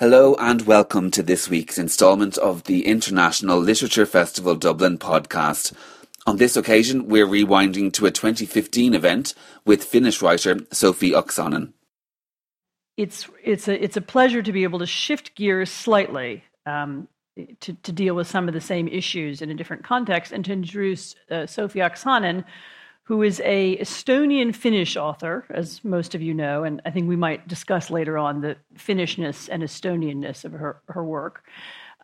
Hello and welcome to this week's instalment of the International Literature Festival Dublin podcast. On this occasion, we're rewinding to a 2015 event with Finnish writer Sofi Oksanen. It's, it's, a, it's a pleasure to be able to shift gears slightly um, to, to deal with some of the same issues in a different context and to introduce uh, Sofi Oksanen, who is a Estonian Finnish author, as most of you know, and I think we might discuss later on the Finnishness and Estonianness of her, her work,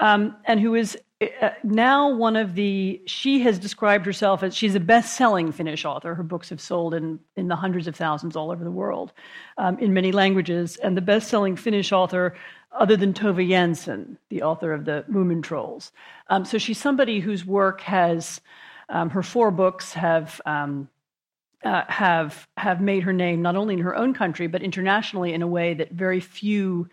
um, and who is uh, now one of the, she has described herself as, she's a best selling Finnish author. Her books have sold in, in the hundreds of thousands all over the world um, in many languages, and the best selling Finnish author other than Tove Jansson, the author of the Moomin Trolls. Um, so she's somebody whose work has, um, her four books have um, uh, have have made her name not only in her own country but internationally in a way that very few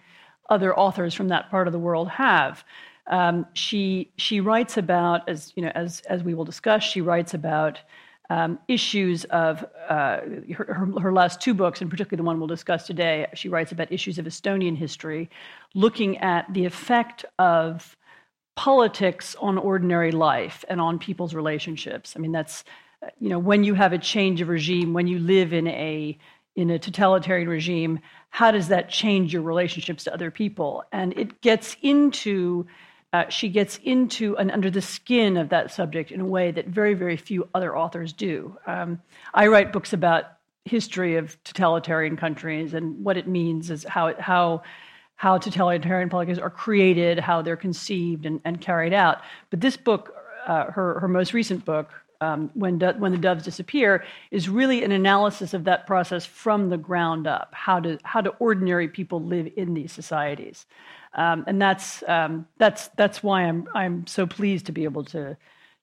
other authors from that part of the world have. Um, she she writes about as you know as as we will discuss. She writes about um, issues of uh, her, her, last two books, and particularly the one we'll discuss today. She writes about issues of Estonian history, looking at the effect of politics on ordinary life and on people's relationships. I mean, that's you know, when you have a change of regime, when you live in a in a totalitarian regime, how does that change your relationships to other people? And it gets into uh, she gets into and under the skin of that subject in a way that very, very few other authors do. Um, I write books about history of totalitarian countries and what it means is how it, how how totalitarian politics are created, how they're conceived and, and carried out. But this book, uh, her her most recent book, um, when, do, when the doves disappear is really an analysis of that process from the ground up. How do, how do ordinary people live in these societies? Um, and that's, um, that's, that's why I'm, I'm so pleased to be able to,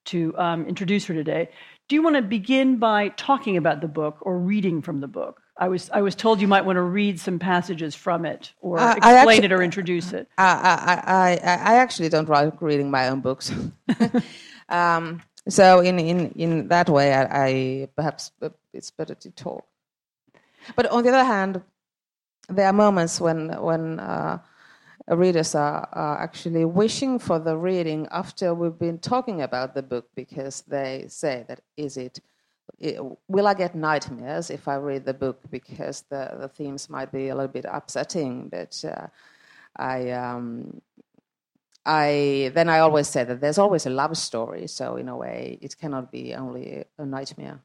to um, introduce her today. Do you want to begin by talking about the book or reading from the book? I was, I was told you might want to read some passages from it or uh, explain actually, it or introduce it. I, I, I, I actually don't like reading my own books. um, so in in in that way, I, I perhaps it's better to talk. But on the other hand, there are moments when when uh, readers are, are, actually wishing for the reading after we've been talking about the book because they say that is it, it will I get nightmares if I read the book because the, the themes might be a little bit upsetting, but uh, I um, I then I always say that there's always a love story. So in a way, it cannot be only a nightmare.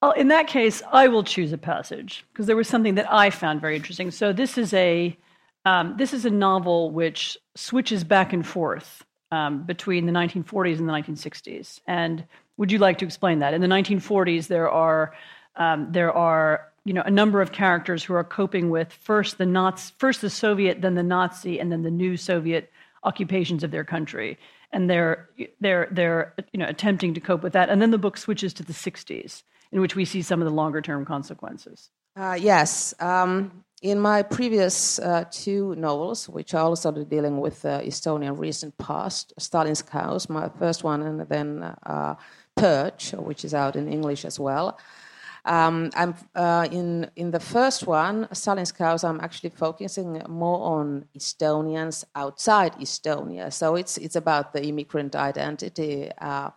Well, in that case, I will choose a passage because there was something that I found very interesting. So this is a um, this is a novel which switches back and forth um, between the 1940s and the 1960s. And would you like to explain that? In the 1940s, there are um, there are you know a number of characters who are coping with first the Nazi, first the Soviet, then the Nazi, and then the new Soviet occupations of their country, and they're they're they're you know attempting to cope with that. And then the book switches to the '60s, in which we see some of the longer term consequences. Uh, yes. Um, in my previous uh, two novels, which are also dealing with the Estonian recent past, Stalin's Cows, my first one, and then uh, Purge, which is out in English as well. Um, I'm uh, in in the first one, Stalin's Cows. I'm actually focusing more on Estonians outside Estonia. So it's it's about the immigrant identity uh,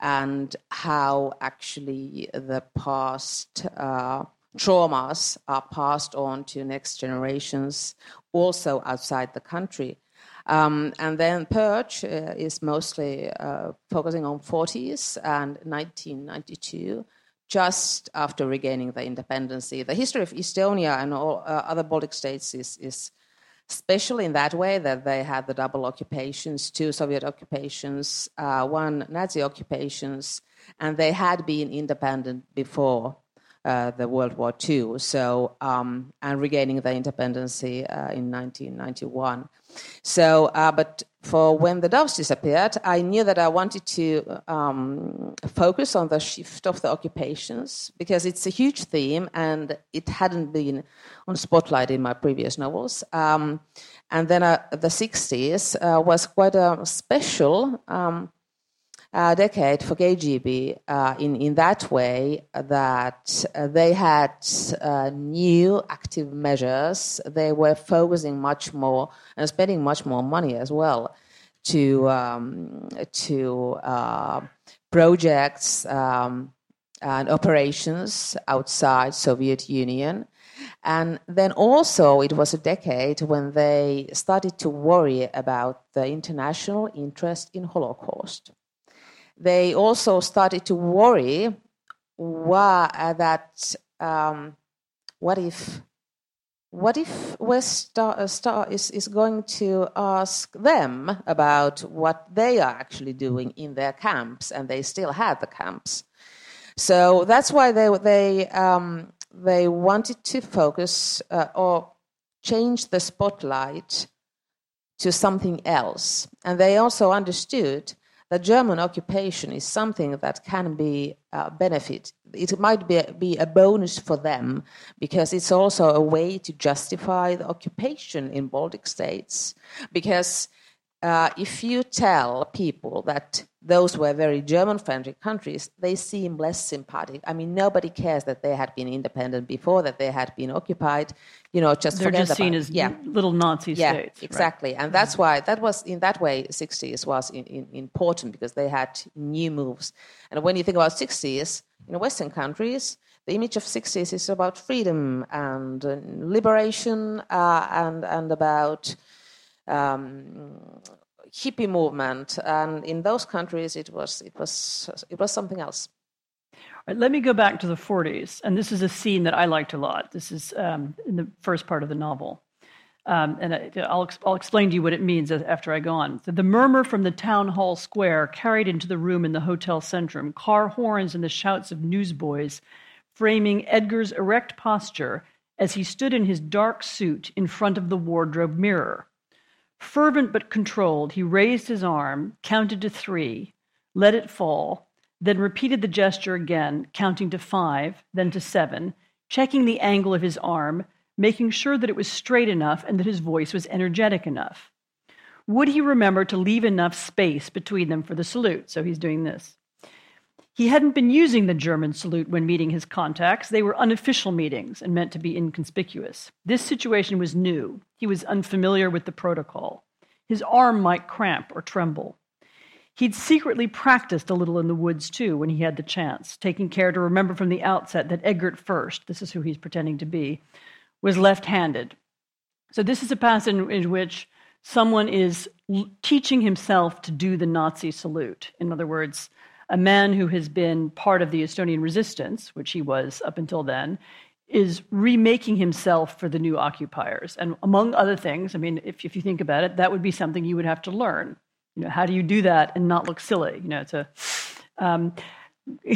and how actually the past uh, traumas are passed on to next generations, also outside the country. Um, and then Purge uh, is mostly uh, focusing on 40s and 1992 just after regaining the independence. The history of Estonia and all uh, other Baltic states is, is special in that way that they had the double occupations, two Soviet occupations, uh, one Nazi occupations, and they had been independent before the World War II. So, um, and regaining the independence uh, in 1991. So, uh, but for when the doves disappeared, I knew that I wanted to um, focus on the shift of the occupations because it's a huge theme and it hadn't been on spotlight in my previous novels. Um, and then uh, the 60s uh, was quite a special um, uh, decade for KGB uh, in, in that way that uh, they had uh, new active measures. They were focusing much more and spending much more money as well to, um, to projects um, and operations outside Soviet Union. And then also, it was a decade when they started to worry about the international interest in Holocaust they also started to worry why, uh, that um, what if what if West Star, uh, Star is, is going to ask them about what they are actually doing in their camps, and they still had the camps. So that's why they they um, they wanted to focus uh, or change the spotlight to something else, and they also understood the German occupation is something that can be a benefit. It might be a, be a bonus for them because it's also a way to justify the occupation in Baltic states. Because uh, if you tell people that those were very German friendly countries, they seem less sympathetic. I mean, nobody cares that they had been independent before, that they had been occupied. You know, just they're just seen as yeah. little Nazi yeah, states. Exactly, right? and that's why that was in that way, 60s was in, in, important because they had new moves. And when you think about 60s in Western countries, the image of 60s is about freedom and uh, liberation uh, and and about um, hippie movement, and in those countries it was it was it was something else. Right, let me go back to the 40s, and this is a scene that I liked a lot. This is um, in the first part of the novel. Um, and I, will I'll explain to you what it means after I go on. The murmur from the town hall square carried into the room in the Hotel Centrum, car horns and the shouts of newsboys, framing Edgar's erect posture as he stood in his dark suit in front of the wardrobe mirror. Fervent but controlled, he raised his arm, counted to three, let it fall, then repeated the gesture again, counting to five, then to seven, checking the angle of his arm, making sure that it was straight enough and that his voice was energetic enough. Would he remember to leave enough space between them for the salute? So he's doing this. He hadn't been using the German salute when meeting his contacts. They were unofficial meetings and meant to be inconspicuous. This situation was new. He was unfamiliar with the protocol. His arm might cramp or tremble. He'd secretly practiced a little in the woods too when he had the chance, taking care to remember from the outset that Eggert Fürst, this is who he's pretending to be, was left handed. So, this is a passage in which someone is teaching himself to do the Nazi salute. In other words, a man who has been part of the Estonian resistance, which he was up until then, is remaking himself for the new occupiers. And among other things, I mean, if, if you think about it, that would be something you would have to learn. You know, how do you do that and not look silly? You know, to um,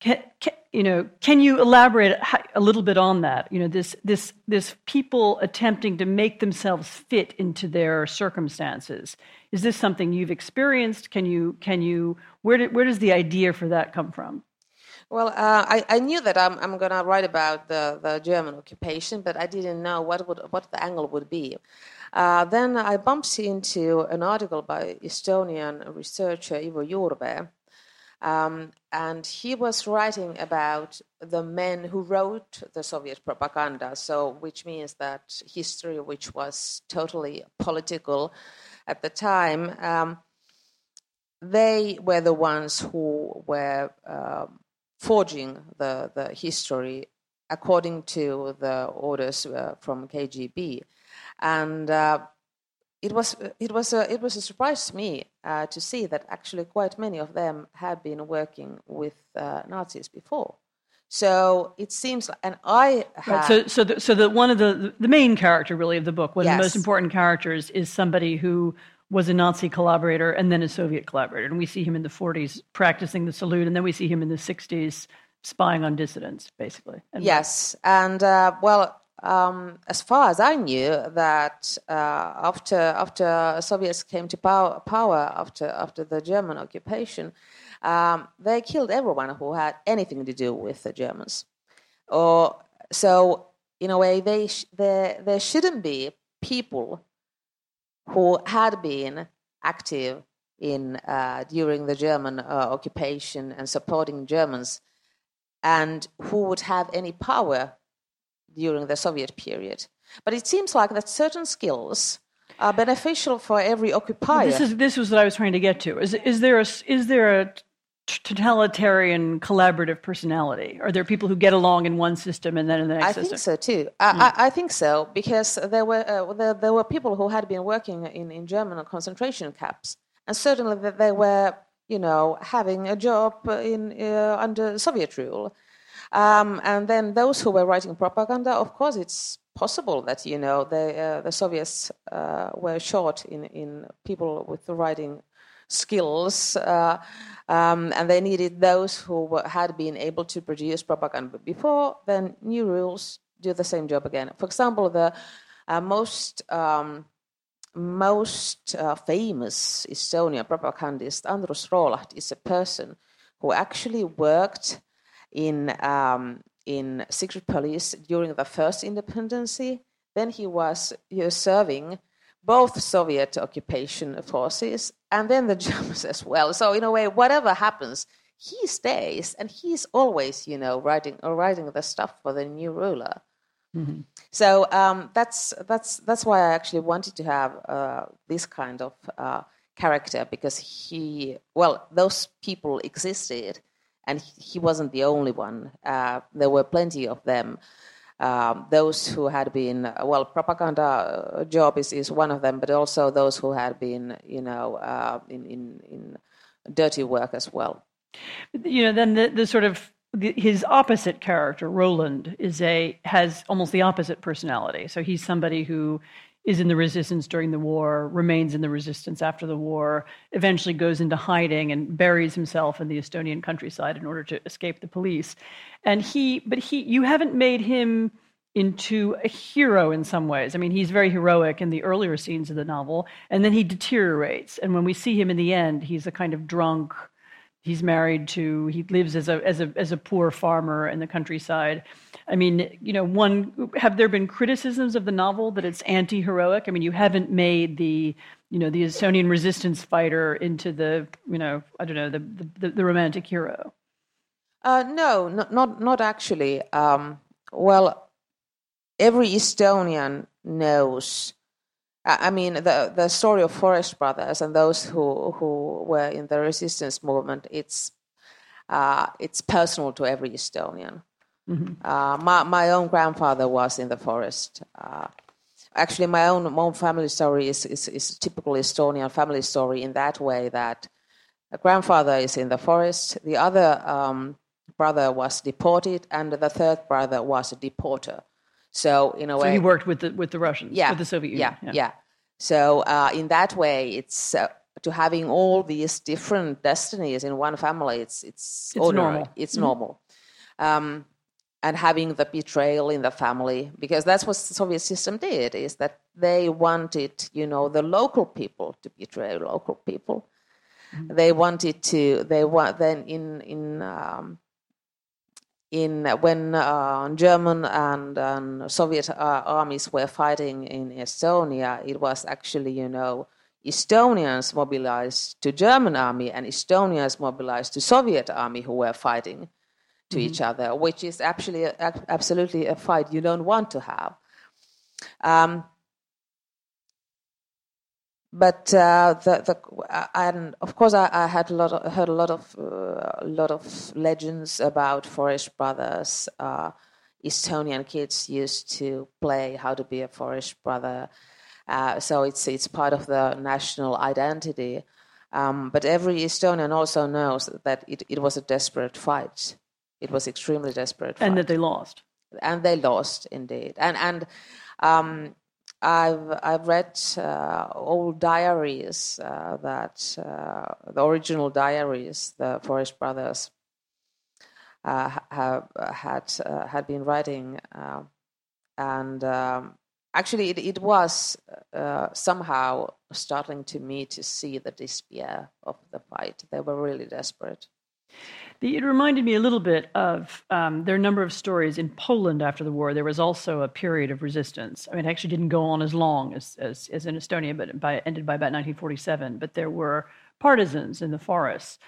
can, can, you know, can you elaborate a little bit on that? You know, this this this people attempting to make themselves fit into their circumstances. Is this something you've experienced? Can you can you where did, where does the idea for that come from? Well, uh, I, I knew that I'm, I'm going to write about the, the German occupation, but I didn't know what would what the angle would be. Uh, then I bumped into an article by Estonian researcher Ivo Juurvee, um, and he was writing about the men who wrote the Soviet propaganda, so which means that history, which was totally political at the time, um, they were the ones who were uh, forging the, the history according to the orders uh, from KGB. And uh, it was it was a it was a surprise to me uh, to see that actually quite many of them had been working with uh, Nazis before. So it seems, and I had, right, so so the, so the one of the the main character really of the book, one yes. of the most important characters, is somebody who was a Nazi collaborator and then a Soviet collaborator, and we see him in the 40s practicing the salute, and then we see him in the 60s spying on dissidents, basically. And yes, and uh, well, um, as far as I knew, that uh, after after Soviets came to power, power after after the German occupation, um, they killed everyone who had anything to do with the Germans. Or so, in a way, they sh- there there shouldn't be people who had been active in uh, during the German uh, occupation and supporting Germans, and who would have any power during the Soviet period. But it seems like that certain skills are beneficial for every occupier. This is this was what I was trying to get to. Is is there a is there a totalitarian collaborative personality? Are there people who get along in one system and then in the next I system? think so too. I, mm. I, I, think so because there were uh, there, there, were people who had been working in, in German concentration camps, and certainly that they were you know having a job in uh, under Soviet rule. Um, and then those who were writing propaganda, of course, it's possible that you know the uh, the Soviets uh, were short in in people with the writing skills. Uh, um, and they needed those who had been able to produce propaganda before. Then new rules do the same job again. For example, the uh, most um, most uh, famous Estonian propagandist Andrus Roolaht is a person who actually worked in um, in secret police during the first independency. Then he was, he was serving both Soviet occupation forces and then the Germans as well. So in a way, whatever happens, he stays, and he's always, you know, writing or writing the stuff for the new ruler. Mm-hmm. So um, that's that's that's why I actually wanted to have uh, this kind of uh, character because he, well, those people existed, and he wasn't the only one. Uh, there were plenty of them um, those who had been well propaganda uh, job is, is one of them but also those who had been you know uh, in, in, in dirty work as well. You know then the, the sort of the, his opposite character roland is a has almost the opposite personality. So he's somebody who is in the resistance during the war, remains in the resistance after the war, eventually goes into hiding and buries himself in the Estonian countryside in order to escape the police. And he, but he, you haven't made him into a hero in some ways. I mean, he's very heroic in the earlier scenes of the novel, and then he deteriorates. And when we see him in the end, he's a kind of drunk. He's married to. He lives as a as a as a poor farmer in the countryside, I mean, you know, one have there been criticisms of the novel that it's anti-heroic? I mean, you haven't made the you know the Estonian resistance fighter into the you know I don't know the the, the romantic hero. Uh, no, not not, not actually. Um, well, every Estonian knows. I mean, the the story of Forest Brothers and those who who were in the resistance movement. It's uh, it's personal to every Estonian. Mm-hmm. Uh, my, my own grandfather was in the forest. Uh, actually, my own, my own family story is, is, is a typical Estonian family story in that way that a grandfather is in the forest, the other um, brother was deported, and the third brother was a deporter. So, in a so way. he worked with the, with the Russians, yeah, with the Soviet Union. Yeah, yeah. yeah. So, uh, in that way, it's. Uh, to having all these different destinies in one family, it's it's, it's normal. It's mm-hmm. normal. Um, and having the betrayal in the family because that's what the soviet system did is that they wanted you know the local people to betray local people mm-hmm. they wanted to they want then in in um, in when uh, German and, and Soviet uh, armies were fighting in Estonia, it was actually you know Estonians mobilized to German army and Estonians mobilized to Soviet army who were fighting to mm-hmm. each other, which is actually a, absolutely a fight you don't want to have. Um, but uh, the, the and of course I, I, had a lot of, heard a lot of uh, a lot of legends about Forest Brothers. Uh, Estonian kids used to play how to be a Forest Brother, uh, so it's it's part of the national identity. Um, but every Estonian also knows that it, it was a desperate fight. It was extremely desperate. And that they lost. And they lost indeed. And and um, I've I've read uh, old diaries uh, that uh, the original diaries the Forest Brothers uh, have had uh, had been writing, uh, and um, actually it, it was somehow startling to me to see the despair of the fight. They were really desperate. It reminded me a little bit of um, there are a number of stories in Poland after the war. There was also a period of resistance. I mean, it actually didn't go on as long as, as, as in Estonia, but by, ended by about 1947. But there were partisans in the forests.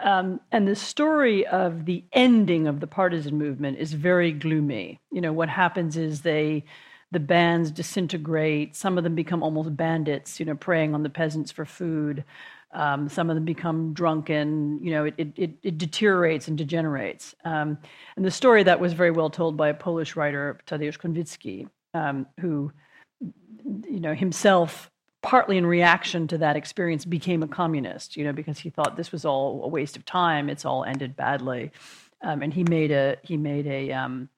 Um, and the story of the ending of the partisan movement is very gloomy. You know, what happens is they, the bands disintegrate. Some of them become almost bandits, you know, preying on the peasants for food. Um, some of them become drunken. You know, it, it, it deteriorates and degenerates. Um, and the story that was very well told by a Polish writer, Tadeusz Konwicki, um, who, you know, himself partly in reaction to that experience, became a communist, you know, because he thought this was all a waste of time. It's all ended badly. Um, and he made a, he made a, um,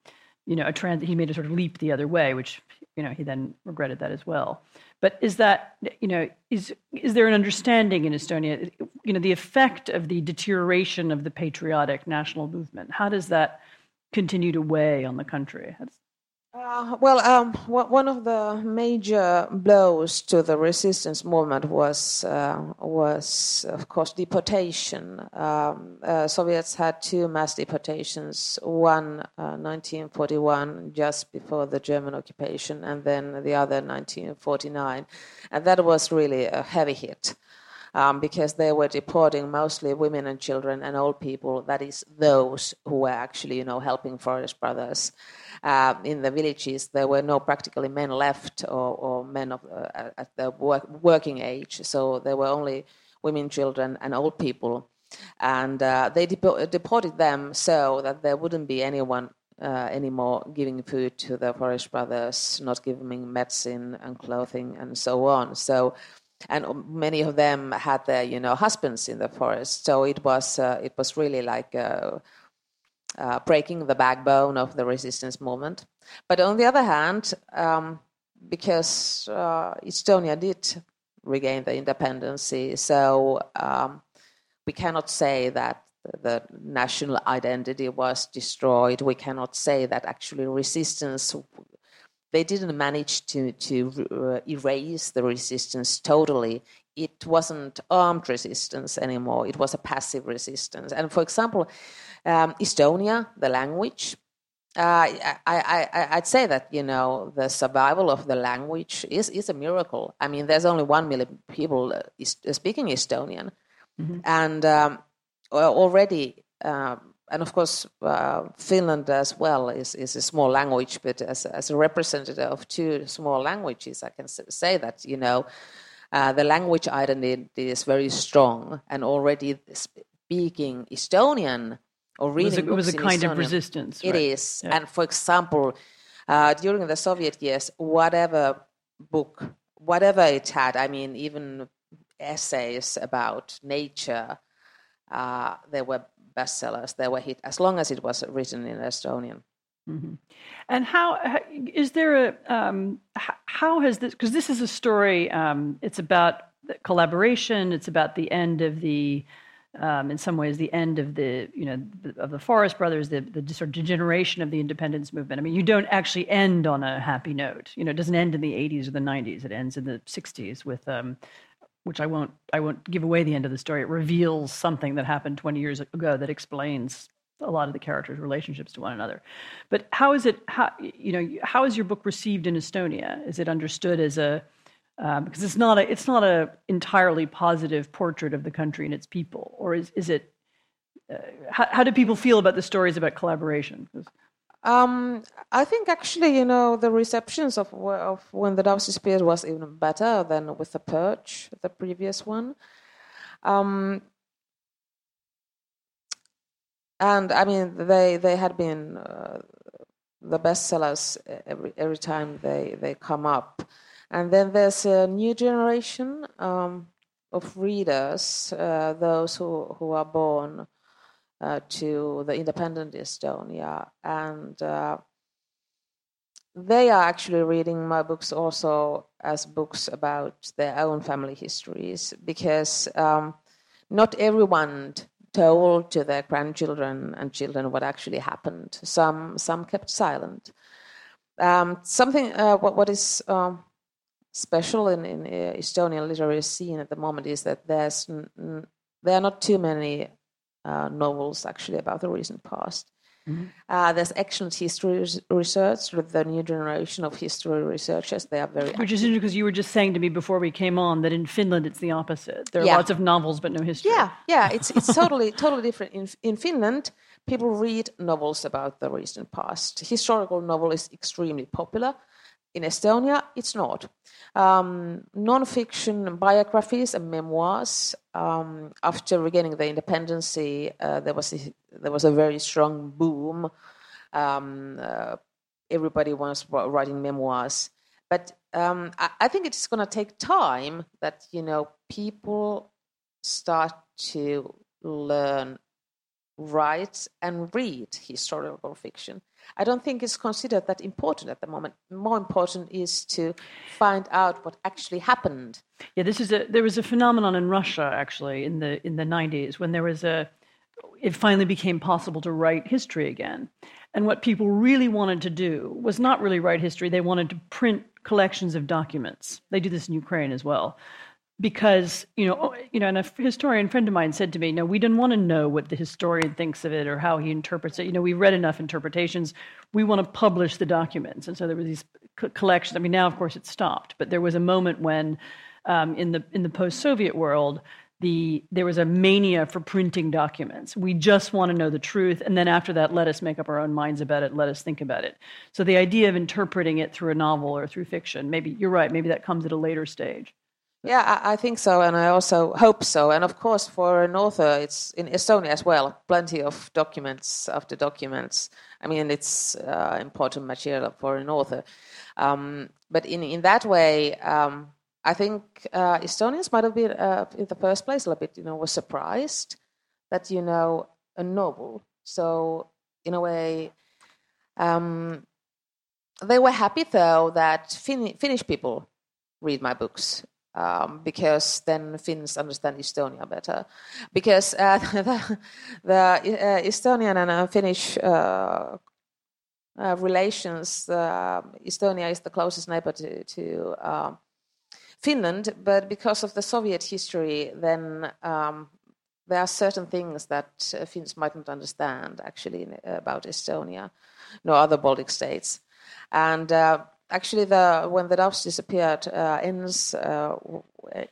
you know, a trans- he made a sort of leap the other way, which, you know, he then regretted that as well. But is that, you know, is, is there an understanding in Estonia, you know, the effect of the deterioration of the patriotic national movement? How does that continue to weigh on the country? Uh, well, um, one of the major blows to the resistance movement was, uh, was of course, deportation. Um, uh, Soviets had two mass deportations, one 1941, uh, just before the German occupation, and then the other 1949. And that was really a heavy hit. Um, because they were deporting mostly women and children and old people. That is, those who were actually, you know, helping Forest Brothers uh, in the villages, there were no practically men left or, or men of, uh, at the work, working age. So there were only women, children, and old people. And uh, they deported them so that there wouldn't be anyone uh, anymore giving food to the forest brothers, not giving medicine and clothing and so on. So, and many of them had their, you know, husbands in the forest. So it was, uh, it was really like uh, uh, breaking the backbone of the resistance movement. But on the other hand, um, because uh, Estonia did regain the independence, so um, we cannot say that the national identity was destroyed. We cannot say that actually resistance. They didn't manage to to uh, erase the resistance totally. It wasn't armed resistance anymore. It was a passive resistance. And for example, um, Estonia, the language. Uh, I, I, I, would say that you know the survival of the language is, is a miracle. I mean, there's only one million people uh, uh speaking Estonian, mm-hmm. and um, already, um, and of course, uh, Finland as well is, is a small language. But as, as a representative of two small languages, I can say that you know uh, the language identity is very strong, and already speaking Estonian or reading it was a, it was a kind Estonian. of resistance. It right? is, yeah. and for example, uh, during the Soviet years, whatever book, whatever it had, I mean, even essays about nature, uh, they were bestsellers. They were hit as long as it was written in Estonian. Mm-hmm. And how is there a um, how has this? Because this is a story. Um, it's about collaboration. It's about the end of the um, in some ways the end of the you know of the Forest Brothers, the the sort of degeneration of the independence movement. I mean, you don't actually end on a happy note. You know, it doesn't end in the 80s or the 90s. It ends in the 60s with. Um, which I won't I won't give away the end of the story. It reveals something that happened 20 years ago that explains a lot of the characters' relationships to one another. But how is it? How you know? How is your book received in Estonia? Is it understood as a um, because it's not a it's not a entirely positive portrait of the country and its people, or is is it? Uh, how, how do people feel about the stories about collaboration? Um, I think actually, you know, the receptions of of when the Doves disappeared was even better than with the Purge, the previous one. Um, and I mean, they they had been uh, the bestsellers every every time they they come up. And then there's a new generation um, of readers, uh, those who, who are born to the independent Estonia. And uh, they are actually reading my books also as books about their own family histories because um, not everyone told to their grandchildren and children what actually happened. Some, some kept silent. Um, something, uh, what, what is um, special in, in uh, Estonian literary scene at the moment is that there's there are not too many uh, novels actually about the recent past. Mm-hmm. Uh, there's excellent history research with the new generation of history researchers. They are very which active. is interesting because you were just saying to me before we came on that in Finland it's the opposite. There are yeah. lots of novels but no history. Yeah, yeah, it's it's totally totally different. In in Finland, people read novels about the recent past. Historical novel is extremely popular. In Estonia, it's not. Um, non-fiction biographies and memoirs. Um, after regaining the independence, uh, there was a, there was a very strong boom. Um, uh, everybody was writing memoirs, but um, I, I, think it's going to take time that you know people start to learn write and read historical fiction. I don't think it's considered that important at the moment. More important is to find out what actually happened. Yeah, this is a there was a phenomenon in Russia actually in the in the 90s when there was a it finally became possible to write history again. And what people really wanted to do was not really write history, they wanted to print collections of documents. They do this in Ukraine as well because you know, oh, you know, and a historian friend of mine said to me, "No, we didn't want to know what the historian thinks of it or how he interprets it. You know, we read enough interpretations. We want to publish the documents." And so there were these collections. I mean, now of course it's stopped, but there was a moment when, um, in the in the post-Soviet world, the there was a mania for printing documents. We just want to know the truth, and then after that, let us make up our own minds about it. Let us think about it. So the idea of interpreting it through a novel or through fiction, maybe you're right. Maybe that comes at a later stage. Yeah, I, I, think so, and I also hope so. And of course, for an author, it's in Estonia as well. Plenty of documents after documents. I mean, it's uh, important material for an author. Um, but in in that way, um, I think uh, Estonians might have been, uh, in the first place, a little bit, you know, was surprised that you know a novel. So in a way, um, they were happy though that fin- Finnish people read my books um, because then Finns understand Estonia better. Because uh, the, the uh, Estonian and uh, Finnish uh, uh, relations, Estonia is the closest neighbor to, to um, Finland, but because of the Soviet history, then um, there are certain things that uh, Finns might not understand actually about Estonia, nor other Baltic states. And actually the when the doves disappeared uh, ends uh,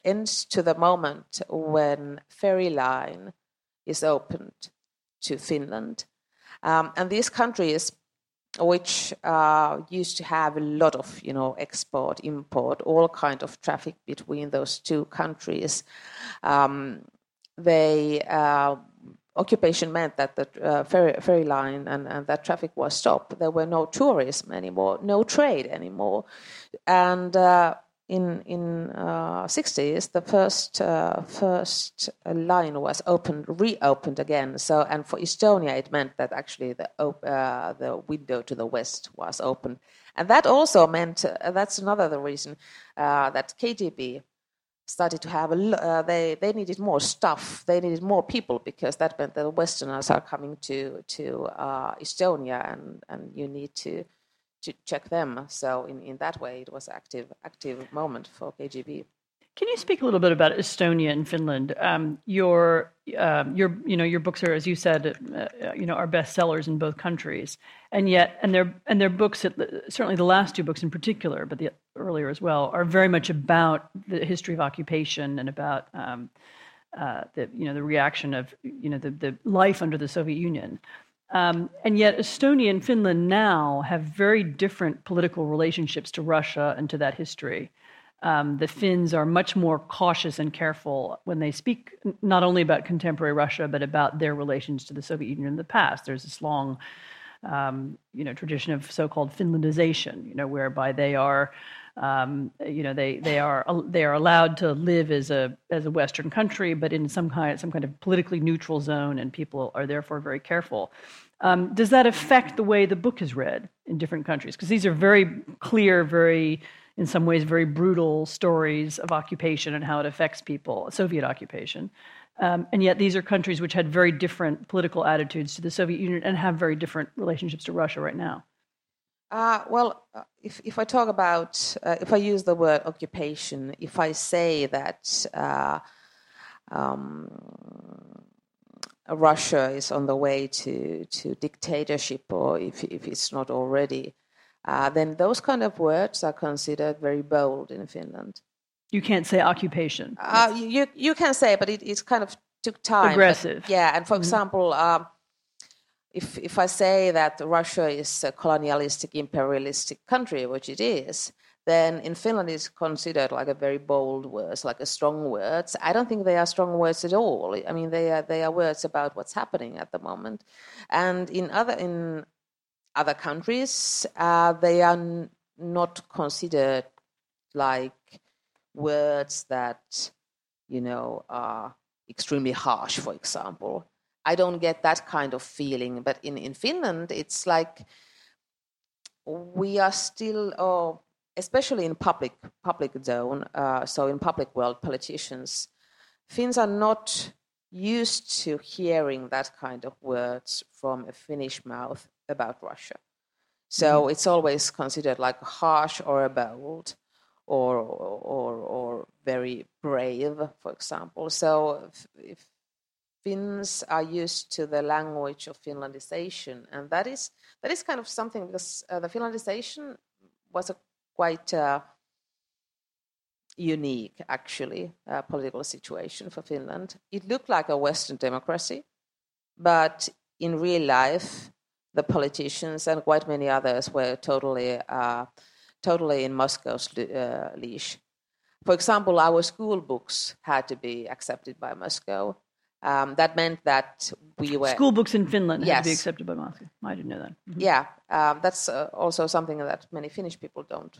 ends to the moment when ferry line is opened to Finland, um, and these countries which uh, used to have a lot of you know export import all kind of traffic between those two countries um, they uh, occupation meant that the uh, ferry, ferry, line and, and that traffic was stopped. There were no tourism anymore, no trade anymore, and uh, in in uh, 60s the first uh, first line was opened reopened again. So and for Estonia it meant that actually the uh, the window to the west was open, and that also meant uh, that's another reason that KGB started to have a uh, they they needed more stuff. They needed more people because that meant that the westerners are coming to to uh, estonia and and you need to to check them. So in in that way it was active active moment for kgb can you speak a little bit about Estonia and Finland? Um, your, um, your, you know, your books are, as you said, uh, you know, are bestsellers in both countries, and yet, and their and their books, certainly the last two books in particular, but the earlier as well, are very much about the history of occupation and about um, uh, the, you know, the reaction of, you know, the, the life under the Soviet Union. Um, and yet, Estonia and Finland now have very different political relationships to Russia and to that history um, the Finns are much more cautious and careful when they speak not only about contemporary Russia but about their relations to the Soviet Union in the past. There's this long, um, you know, tradition of so-called Finlandization, you know, whereby they are, um, you know, they they are they are allowed to live as a as a Western country, but in some kind some kind of politically neutral zone, and people are therefore very careful. Um, does that affect the way the book is read in different countries? Because these are very clear, very in some ways, very brutal stories of occupation and how it affects people, Soviet occupation. Um, and yet, these are countries which had very different political attitudes to the Soviet Union and have very different relationships to Russia right now. Uh, well, uh, if, if I talk about, uh, if I use the word occupation, if I say that uh, um, Russia is on the way to, to dictatorship, or if, if it's not already, uh, then those kind of words are considered very bold in Finland. You can't say occupation. Uh, you, you can say, but it, it kind of took time. Aggressive. But, yeah, and for mm-hmm. example, um, if, if I say that Russia is a colonialistic, imperialistic country, which it is, then in Finland it's considered like a very bold words, like a strong words. I don't think they are strong words at all. I mean, they are they are words about what's happening at the moment, and in other in other countries uh, they are n- not considered like words that you know are extremely harsh. For example, I don't get that kind of feeling, but in in Finland it's like we are still. Oh, especially in public public zone, uh, so in public world, politicians, Finns are not used to hearing that kind of words from a Finnish mouth about Russia. So mm-hmm. it's always considered like harsh or bold or, or, or very brave, for example. So if, if Finns are used to the language of Finlandization, and that is that is kind of something because uh, the Finlandization was a quite uh, unique, actually, uh, political situation for Finland. It looked like a Western democracy, but in real life, the politicians and quite many others were totally, uh, totally in Moscow's uh, leash. For example, our school books had to be accepted by Moscow. Um, that meant that we were school books in Finland yes. had to be accepted by Moscow. I didn't know that. Mm-hmm. Yeah, um, that's uh, also something that many Finnish people don't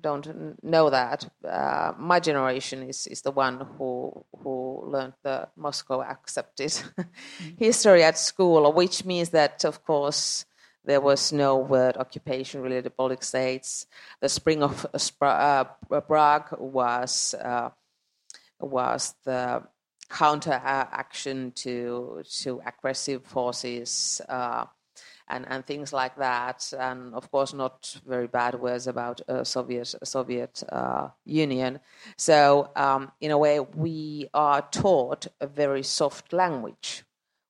don't know that. Uh, my generation is, is the one who who learned the Moscow accepted mm-hmm. history at school, which means that of course there was no word occupation related to Baltic states. The spring of uh, Prague was uh, was the counteraction to to aggressive forces uh, and and things like that, and of course not very bad words about uh, Soviet Soviet uh, Union. So um, in a way, we are taught a very soft language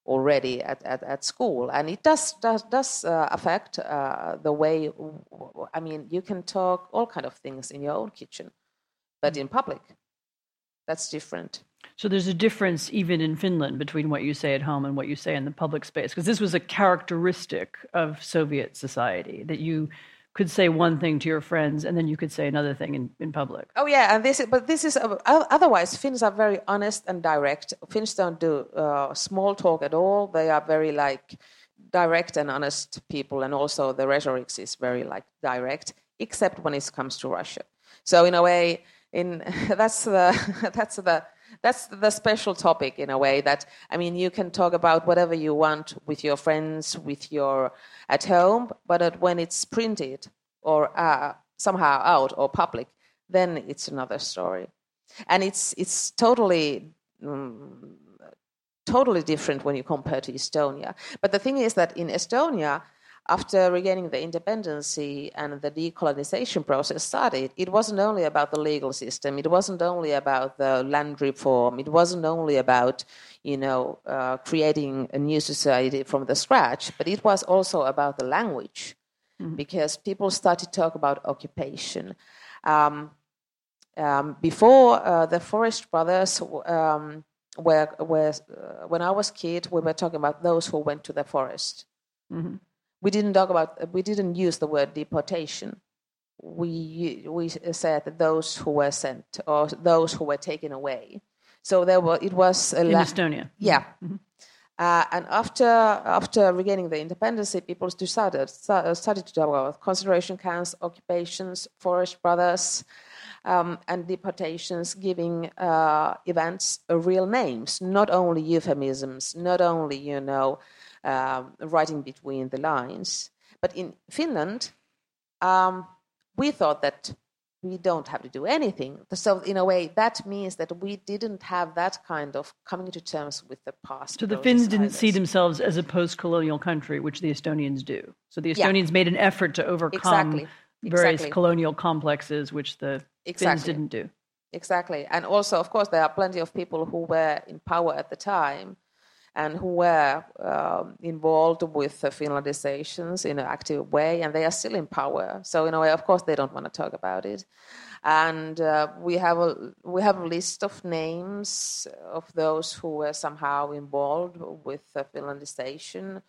already at, at, at school, and it does does does uh, affect uh, the way. I mean, you can talk all kind of things in your own kitchen, but in public, that's different. So there's a difference even in Finland between what you say at home and what you say in the public space, because this was a characteristic of Soviet society that you could say one thing to your friends and then you could say another thing in, in public. Oh yeah, and this is, but this is uh, otherwise Finns are very honest and direct. Finns don't do uh, small talk at all. They are very like direct and honest people, and also the rhetoric is very like direct, except when it comes to Russia. So in a way, in that's the that's the that's the special topic in a way that i mean you can talk about whatever you want with your friends with your at home but when it's printed or uh, somehow out or public then it's another story. And it's it's totally um, totally different when you compare to estonia. But the thing is that in estonia after regaining the independence and the decolonization process started, it wasn't only about the legal system, it wasn't only about the land reform, it wasn't only about, you know, uh, creating a new society from the scratch, but it was also about the language, mm-hmm. because people started to talk about occupation. Um, um, before uh, the Forest Brothers um, were, were uh, when I was kid, we were talking about those who went to the forest. Mm-hmm we didn't talk about we didn't use the word deportation. We we said that those who were sent or those who were taken away. So there were it was in la- estonia. Yeah. Mm-hmm. uh, and after after regaining the independence people started started to talk about concentration camps occupations forest brothers um, and deportations giving uh, events real names not only euphemisms not only you know um, writing between the lines. But in Finland, um, we thought that we don't have to do anything. So, in a way, that means that we didn't have that kind of coming to terms with the past. So, the Finns didn't see themselves as a post colonial country, which the Estonians do. So, the Estonians yeah. made an effort to overcome exactly. various exactly. colonial complexes, which the exactly. Finns didn't do. Exactly. And also, of course, there are plenty of people who were in power at the time and who were uh, involved with the Finlandizations in an active way, and they are still in power. So, in a way, of course, they don't want to talk about it. And uh, we have a we have a list of names of those who were somehow involved with the Finlandization.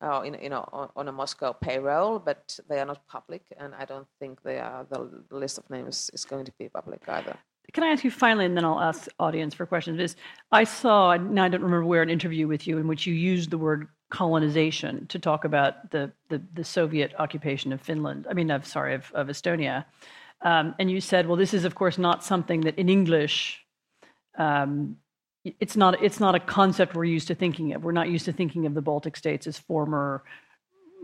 Uh, in, you know, on, on, a Moscow payroll, but they are not public, and I don't think they are. The list of names is going to be public either. Can I ask you finally, and then I'll ask audience for questions? Is I saw now I don't remember where an interview with you in which you used the word colonization to talk about the the, the Soviet occupation of Finland. I mean, of sorry, of, of Estonia, um, and you said, well, this is of course not something that in English. Um, it's not. It's not a concept we're used to thinking of. We're not used to thinking of the Baltic states as former,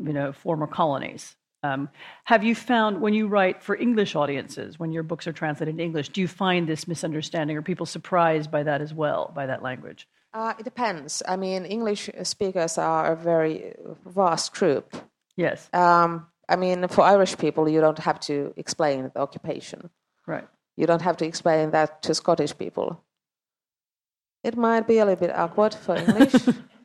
you know, former colonies. Um, have you found when you write for English audiences, when your books are translated in English, do you find this misunderstanding? Are people surprised by that as well, by that language? Uh, it depends. I mean, English speakers are a very vast group. Yes. Um, I mean, for Irish people, you don't have to explain the occupation. Right. You don't have to explain that to Scottish people. It might be a little bit awkward for English.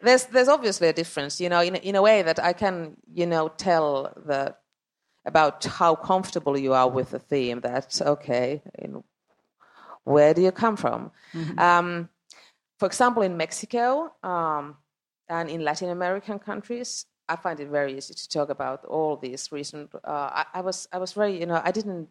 there's there's obviously a difference, you know, in in a way that I can, you know, tell the about how comfortable you are with the theme. That's okay. In, where do you come from? Mm-hmm. Um, for example, in Mexico um, and in Latin American countries, I find it very easy to talk about all these recent. Uh, I, I, was I was very you know I didn't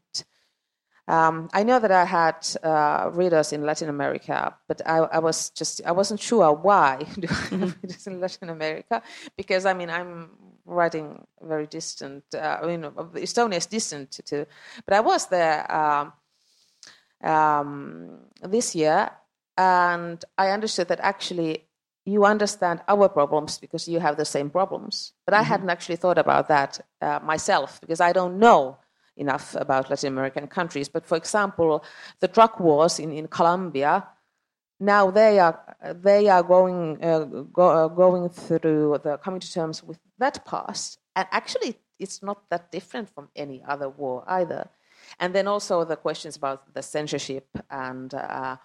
um, I know that I had uh, readers in Latin America, but I, I, was just I wasn't sure why do I have mm-hmm. readers in Latin America because I mean I'm writing very distant. Uh, I mean Estonia is distant to, but I was there um, um, this year, and I understood that actually you understand our problems because you have the same problems. But I mm-hmm. hadn't actually thought about that uh, myself because I don't know enough about Latin American countries. But for example, the drug wars in, in Colombia, now they are they are going uh, go, uh, going through the coming to terms with that past, and actually it's not that different from any other war either. And then also the questions about the censorship and uh,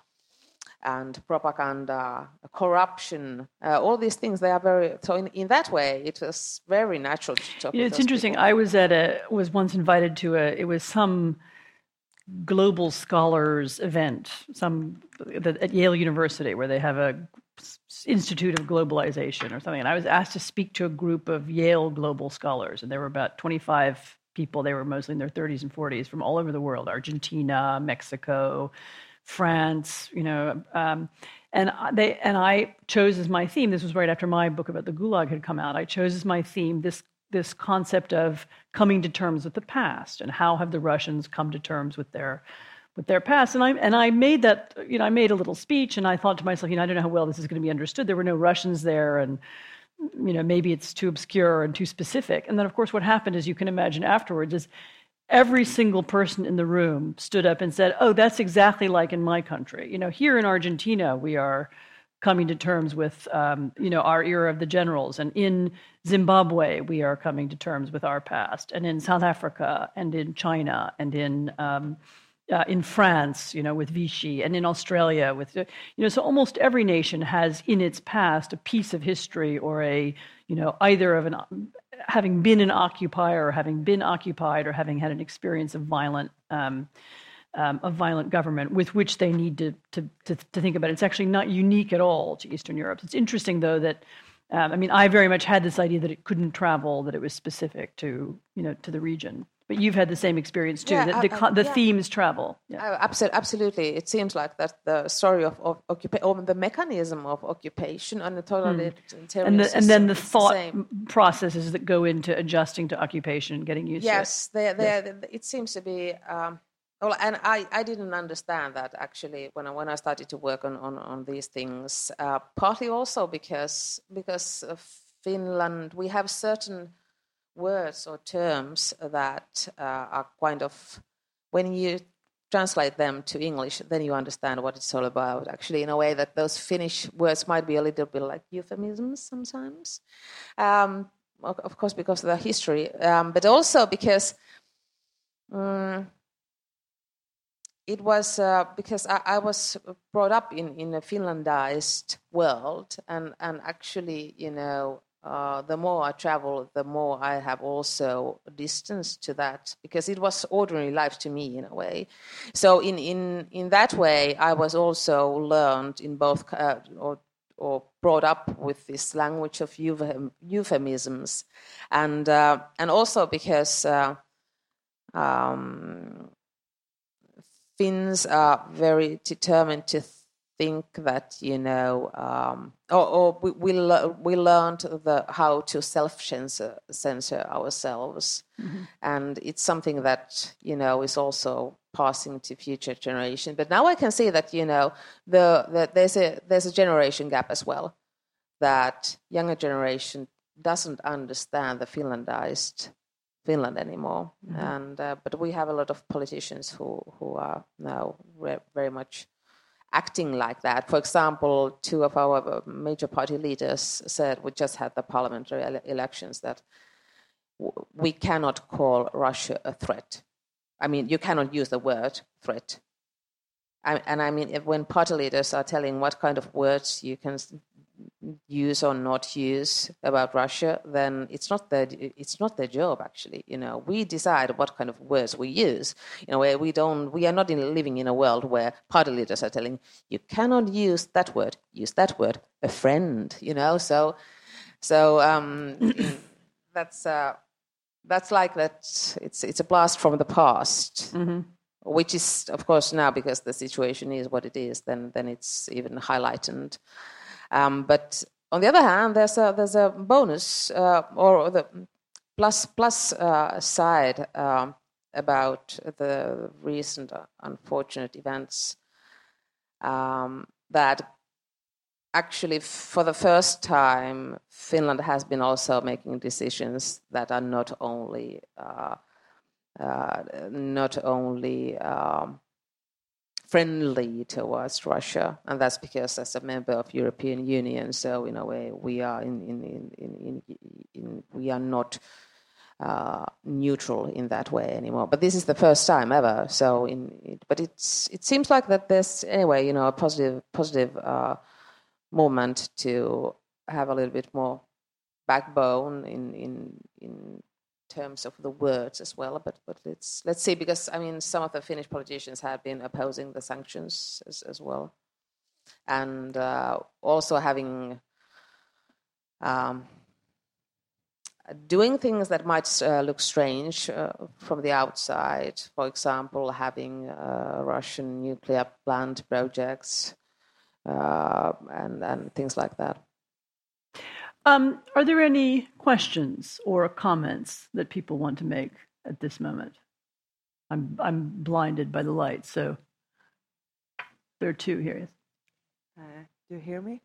and propaganda, corruption, uh, all these things. They are very so. In, in that way, it was very natural to talk. About. It's interesting. People. I was at a was once invited to a. It was some global scholars event, some at Yale University, where they have a Institute of Globalization or something. And I was asked to speak to a group of Yale global scholars, and there were about twenty five people. They were mostly in their 30s and 40s from all over the world: Argentina, Mexico. France, you know, um, and they and I chose as my theme. This was right after my book about the Gulag had come out. I chose as my theme this this concept of coming to terms with the past and how have the Russians come to terms with their with their past. And I and I made that you know I made a little speech and I thought to myself, you know, I don't know how well this is going to be understood. There were no Russians there and you know maybe it's too obscure and too specific. And then of course what happened as you can imagine afterwards is every single person in the room stood up and said, "Oh, that's exactly like in my country." You know, here in Argentina, we are coming to terms with, um, you know, our era of the generals, and in Zimbabwe, we are coming to terms with our past, and in South Africa, and in China, and in um, uh, in France, you know, with Vichy, and in Australia, with you know, so almost every nation has in its past a piece of history or a, you know, either of an having been an occupier, or having been occupied, or having had an experience of violent. Um, um, of violent government with which they need to, to, to, to, think about. It's actually not unique at all to Eastern Europe. It's interesting, though, that um, I mean, I very much had this idea that it couldn't travel, that it was specific to you know to the region. But you've had the same experience too. Yeah, the, the, the yeah. themes travel. Yeah. Oh, absolutely, absolutely. It seems like that the story of, of occupation, or the mechanism of occupation, and the totalitarian and, the, and then the thought the processes that go into adjusting to occupation and getting used yes, to it. Yes, it seems to be. Um, well, and I, I didn't understand that actually when I, when I started to work on, on, on these things. Uh, partly also because because Finland, we have certain words or terms that uh, are kind of when you translate them to English, then you understand what it's all about. Actually, in a way that those Finnish words might be a little bit like euphemisms sometimes. Um, of course, because of the history, um, but also because um, it was uh, because I, I, was brought up in, in a Finlandized world, and, and actually, you know, uh, the more I travel, the more I have also distance to that because it was ordinary life to me in a way. So in in in that way, I was also learned in both uh, or or brought up with this language of euphemisms, and uh, and also because. Uh, um, Finns are very determined to think that you know, um, or, or, we we, we learned the how to self censor censor ourselves, mm-hmm. and it's something that you know is also passing to future generation. But now I can see that you know the, the there's a there's a generation gap as well, that younger generation doesn't understand the Finlandized Finland anymore. Mm-hmm. And uh, but we have a lot of politicians who who are now re- very much acting like that. For example, two of our uh, major party leaders said we just had the parliamentary ele- elections that w- we cannot call Russia a threat. I mean, you cannot use the word threat. I, and I mean, if, when party leaders are telling what kind of words you can use or not use about Russia, then it's not their it's not their job actually. You know, we decide what kind of words we use. You know, where we don't we are not in, living in a world where party leaders are telling you cannot use that word, use that word, a friend. You know, so so um, that's uh, that's like that. It's it's a blast from the past. Mm-hmm. Which is, of course, now because the situation is what it is, then then it's even highlighted. Um, but on the other hand, there's a there's a bonus uh, or the plus plus uh, side uh, about the recent unfortunate events um, that actually for the first time Finland has been also making decisions that are not only uh, uh, not only um, friendly towards Russia, and that's because as a member of European Union, so in a way we are in, in, in, in, we are not uh, neutral in that way anymore. But this is the first time ever. So in but it's it seems like that there's anyway you know a positive positive uh, movement to have a little bit more backbone in in in terms of the words as well. But but let's let's see because I mean some of the Finnish politicians have been opposing the sanctions as, as well, and uh, also having. Um, doing things that might uh, look strange uh, from the outside, for example, having uh, Russian nuclear plant projects uh, and, and things like that. Um, are there any questions or comments that people want to make at this moment? I'm I'm blinded by the light, so there are two here. Uh, do you hear me?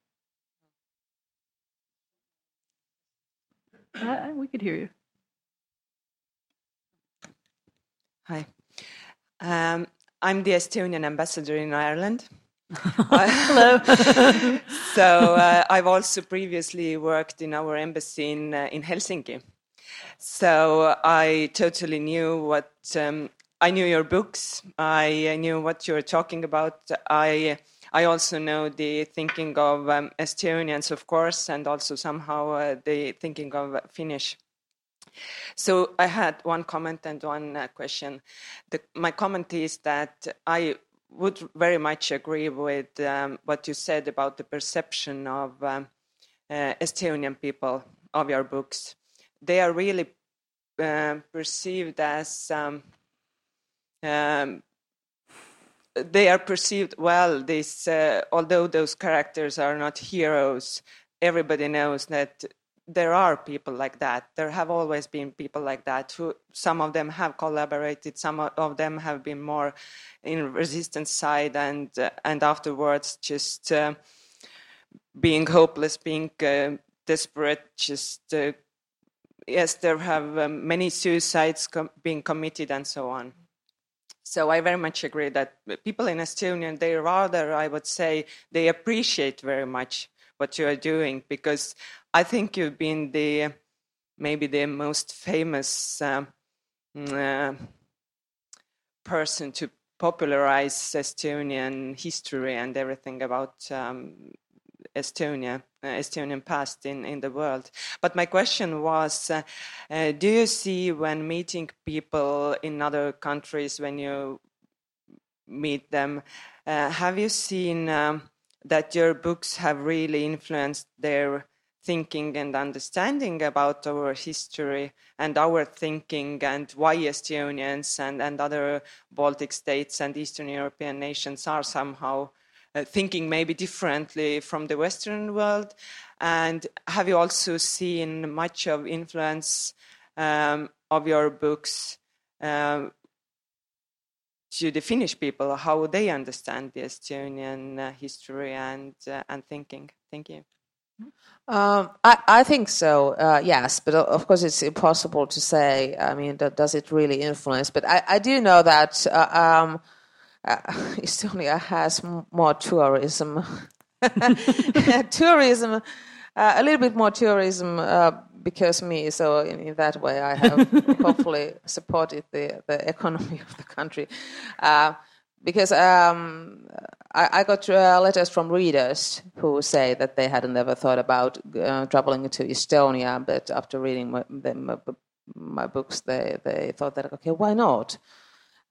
Uh, we could hear you. Hi. Um, I'm the Estonian ambassador in Ireland. Hello. so uh, I've also previously worked in our embassy in uh, in Helsinki. So I totally knew what um, I knew your books. I, I, knew what you were talking about. I I also know the thinking of um, Estonians, of course, and also somehow uh, the thinking of Finnish. So I had one comment and one uh, question. The, my comment is that I would very much agree with um, what you said about the perception of um, uh, Estonian people of your books. They are really uh, perceived as um, um, they are perceived well. This, uh, although those characters are not heroes, everybody knows that there are people like that. There have always been people like that. Who some of them have collaborated, some of them have been more in resistance side, and uh, and afterwards just uh, being hopeless, being uh, desperate. Just uh, yes, there have um, many suicides com- being committed, and so on. So I very much agree that people in Estonia, they rather, I would say, they appreciate very much what you are doing because I think you've been the maybe the most famous uh, uh, person to popularize Estonian history and everything about um, Estonia, uh, Estonian past in, in the world. But my question was uh, uh, do you see when meeting people in other countries, when you meet them, uh, have you seen um, that your books have really influenced their thinking and understanding about our history and our thinking and why Estonians and, and other Baltic states and Eastern European nations are somehow uh, thinking maybe differently from the Western world? And have you also seen much of influence um, of your books um, to the Finnish people, how they understand the Estonian uh, history and uh, and thinking? Thank you. Um, I, I, think so, uh, yes, but of course it's impossible to say. I mean, does it really influence? But I, I do know that uh, um, uh, Estonia has more tourism, tourism, uh, a little bit more tourism uh, because me. So in, in, that way, I have hopefully supported the the economy of the country. Uh, because um, I, I, got uh, letters from readers who say that they had never thought about uh, traveling to Estonia, but after reading my, my, my, books, they, they thought that okay, why not?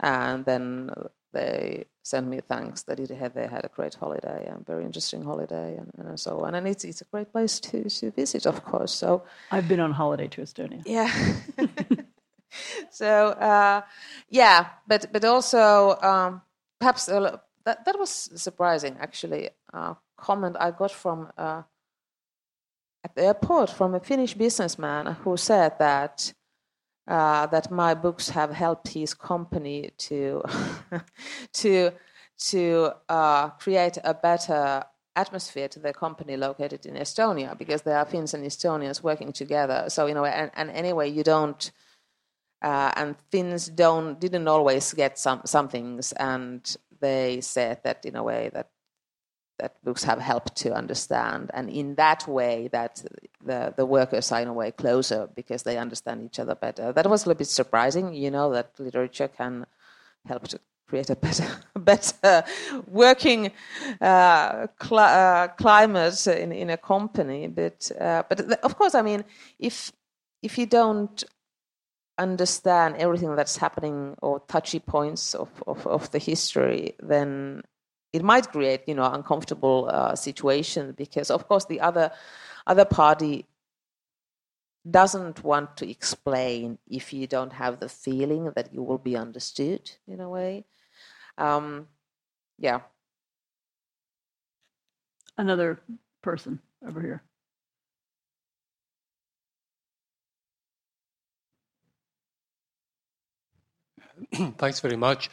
And then they sent me thanks that it had, they had a great holiday and very interesting holiday and, and so on. And it's it's a great place to, to visit, of course. So I've been on holiday to Estonia. Yeah. so uh, yeah, but but also. Um, perhaps uh, that that was surprising actually. Uh, comment I got from uh, at the airport from a Finnish businessman who said that uh, that my books have helped his company to to to uh, create a better atmosphere to the company located in Estonia because there are Finns and Estonians working together. So a way, and, and anyway, you don't uh, and Finns don't didn't always get some some things, and they said that in a way that that books have helped to understand, and in that way that the the workers are in a way closer because they understand each other better. That was a little bit surprising, you know, that literature can help to create a better, better working uh, cl- uh, climate in, in a company. But uh, but of course, I mean, if if you don't understand everything that's happening or touchy points of, of, of the history, then it might create you know uncomfortable uh, situation because of course the other other party doesn't want to explain if you don't have the feeling that you will be understood in a way. Um, yeah. Another person over here. Thanks very much.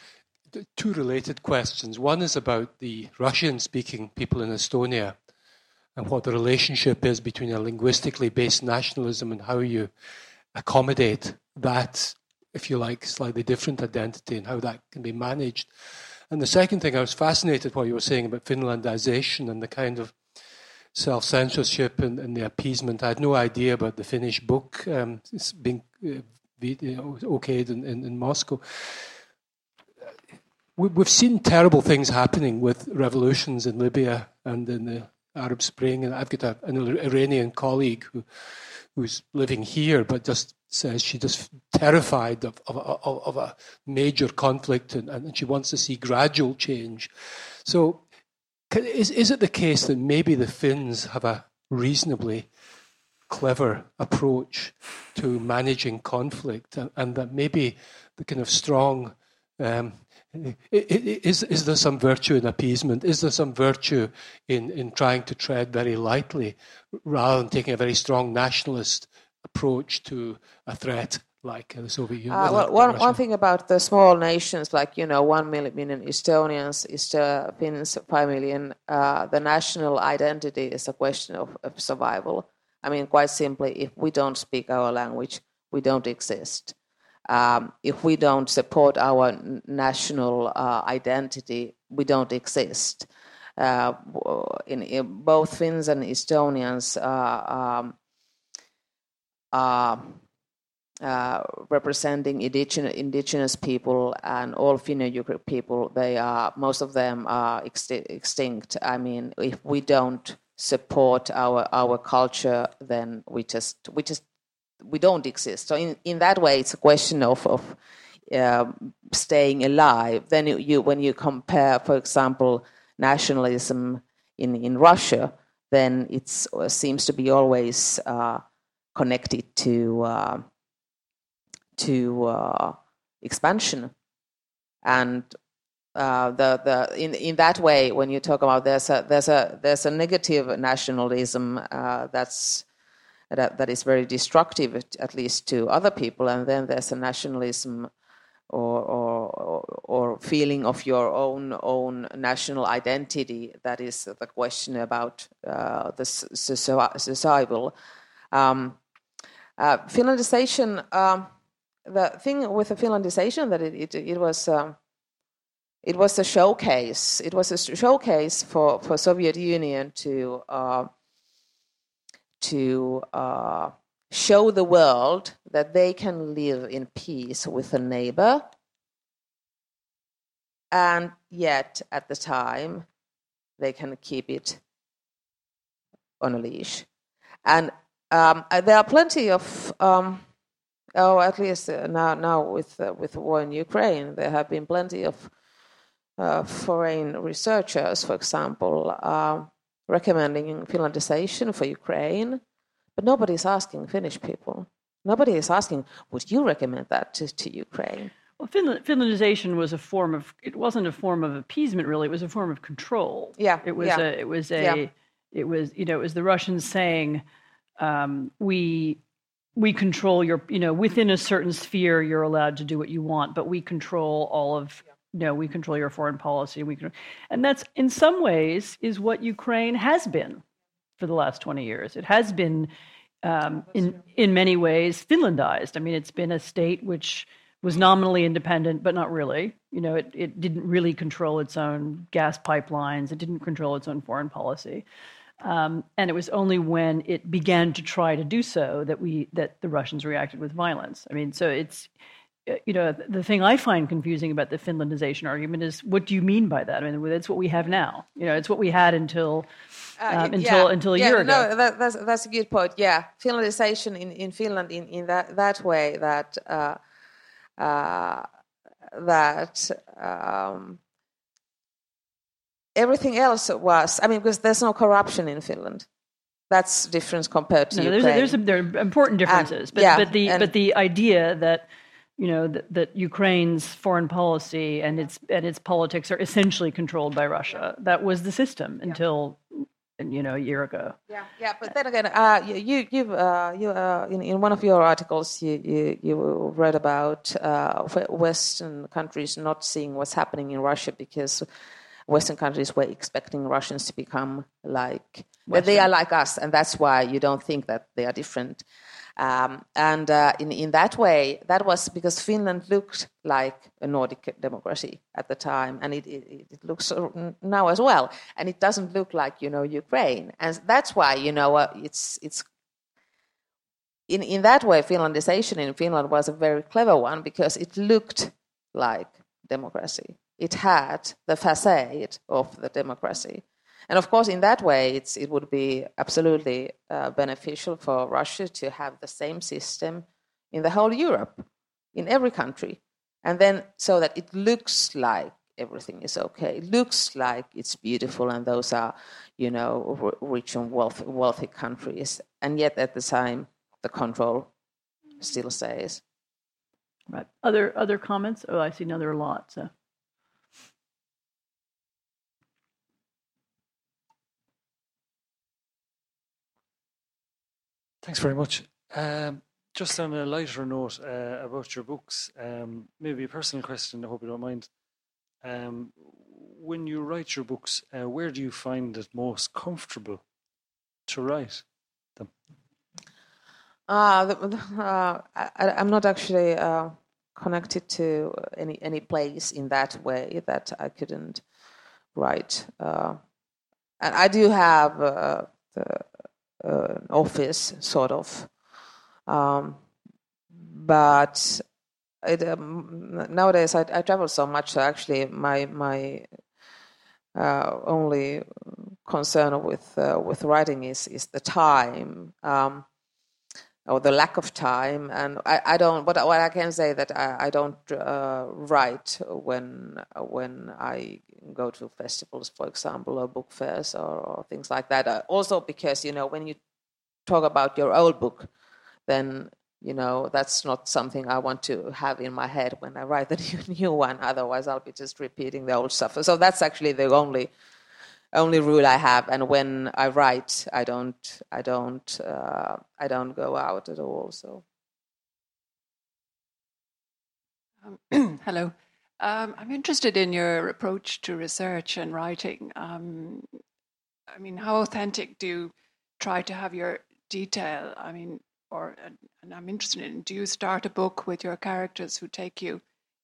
Two related questions. One is about the Russian speaking people in Estonia and what the relationship is between a linguistically based nationalism and how you accommodate that, if you like, slightly different identity and how that can be managed. And the second thing, I was fascinated what you were saying about Finlandization and the kind of self censorship and, and, the appeasement. I had no idea about the Finnish book um, being uh, okayed in, in, in Moscow. We've seen terrible things happening with revolutions in Libya and in the Arab Spring. And I've got a, an Iranian colleague who, who's living here, but just says she's just terrified of, of, of, of a major conflict and, and, she wants to see gradual change. So, is, is it the case that maybe the Finns have a reasonably clever approach to managing conflict, and, and that maybe the kind of strong um, is, is there some virtue in appeasement? Is there some virtue in, in trying to tread very lightly rather than taking a very strong nationalist approach to a threat like the Soviet Union? Uh, well, one, one thing about the small nations, like, you know, one million Estonians, East, uh, Finns, five million, uh, the national identity is a question of, of survival. I mean, quite simply, if we don't speak our language, we don't exist. Um, if we don't support our national uh, identity, we don't exist. Uh, in, in, both Finns and Estonians uh, um, uh, representing indigenous, indigenous people and all Finno-Ugric people, they are most of them are exti- extinct. I mean, if we don't support our our culture, then we just we just we don't exist. So in, in that way, it's a question of of uh, staying alive. Then you, you when you compare, for example, nationalism in in Russia, then it seems to be always uh, connected to uh, to uh, expansion and uh, the the in in that way when you talk about there's a there's a there's a negative nationalism uh, that's that, that is very destructive at least to other people and then there's a nationalism or, or or feeling of your own own national identity that is the question about uh, the survival um, uh, Finlandization um, the thing with the Finlandization that it it, it was um, it was a showcase. It was a showcase for for Soviet Union to uh, to uh, show the world that they can live in peace with a neighbor, and yet at the time they can keep it on a leash. And um, there are plenty of um, oh, at least uh, now now with uh, with the war in Ukraine, there have been plenty of uh, foreign researchers, for example, uh, recommending Finlandization for Ukraine, but nobody is asking Finnish people. Nobody is asking, would you recommend that to, to Ukraine? Well, Finland, Finlandization was a form of. It wasn't a form of appeasement, really. It was a form of control. Yeah, it was yeah. a. It was a. Yeah. It was you know it was the Russians saying, um, we we control your you know within a certain sphere you're allowed to do what you want but we control all of you know we control your foreign policy we can and that's in some ways is what ukraine has been for the last 20 years. It has been um, in in many ways finlandized. I mean it's been a state which was nominally independent but not really. You know it, it didn't really control its own gas pipelines. It didn't control its own foreign policy. Um, and it was only when it began to try to do so that we that the Russians reacted with violence. I mean, so it's you know the thing I find confusing about the Finlandization argument is what do you mean by that? I mean, it's what we have now. You know, it's what we had until um, uh, until yeah. until a yeah, year ago. No, that, that's that's a good point. Yeah, Finlandization in, in Finland in, in that that way that uh, uh, that. Um, everything else was, I mean, because there's no corruption in Finland. That's difference compared to no, Ukraine. There's, there's there are important differences, and, but, yeah, but the and, but the idea that you know that, that, Ukraine's foreign policy and its and its politics are essentially controlled by Russia. That was the system yeah. until you know a year ago. Yeah, yeah. But then again, uh, you you uh, you uh, in in one of your articles you you, you read about uh, Western countries not seeing what's happening in Russia because Western countries were expecting Russians to become like Western. they are like us, and that's why you don't think that they are different. Um, and uh, in in that way, that was because Finland looked like a Nordic democracy at the time, and it, it, it looks now as well. And it doesn't look like you know Ukraine, and that's why you know uh, it's it's in, in that way, Finlandization in Finland was a very clever one because it looked like democracy it had the facade of the democracy. And of course, in that way, it would be absolutely uh, beneficial for Russia to have the same system in the whole Europe, in every country. And then so that it looks like everything is okay. It looks like it's beautiful, and those are, you know, rich and wealthy, wealthy countries. And yet, at the time, the control still stays. Right. Other other comments? Oh, I see another lot. So. Thanks very much. Um, just on a lighter note uh, about your books, um, maybe a personal question, I hope you don't mind. Um, when you write your books, uh, where do you find it most comfortable to write them? Uh, the, uh, I, am not actually uh, connected to any, any place in that way that I couldn't write. Uh, and I do have uh, the uh, office, sort of. Um, but it, um, nowadays I, I, travel so much. So actually, my my uh, only concern with uh, with writing is is the time. Um, or the lack of time. And I, I don't. But what I can say that I, I don't uh, write when when I go to festivals, for example, or book fairs or, or things like that. Uh, also because you know when you talk about your old book, then you know that's not something I want to have in my head when I write the new, new one. Otherwise, I'll be just repeating the old stuff. So that's actually the only only rule I have. And when I write, I don't, I don't, uh, I don't go out at all. So. Um, hello. Um, I'm interested in your approach to research and writing. Um, I mean, how authentic do you try to have your detail? I mean, or and I'm interested in do you start a book with your characters who take you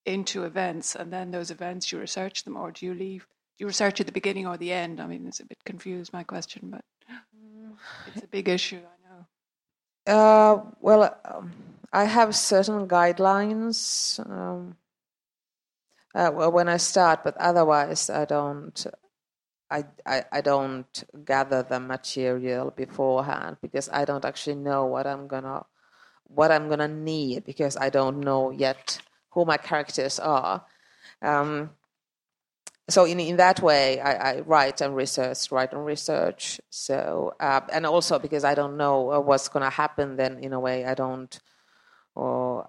into events, and then those events you research them, or do you leave you research at the beginning or the end? I mean, it's a bit confused, my question, but it's a big issue, I know. Uh, well, um, I have certain guidelines um, uh, well, when I start, but otherwise I don't. I, I, I don't gather the material beforehand because I don't actually know what I'm gonna what I'm gonna need because I don't know yet who my characters are. Um, so in, in that way, I, I, write and research, write and research. So uh, and also because I don't know uh, what's going to happen, then in a way I don't, or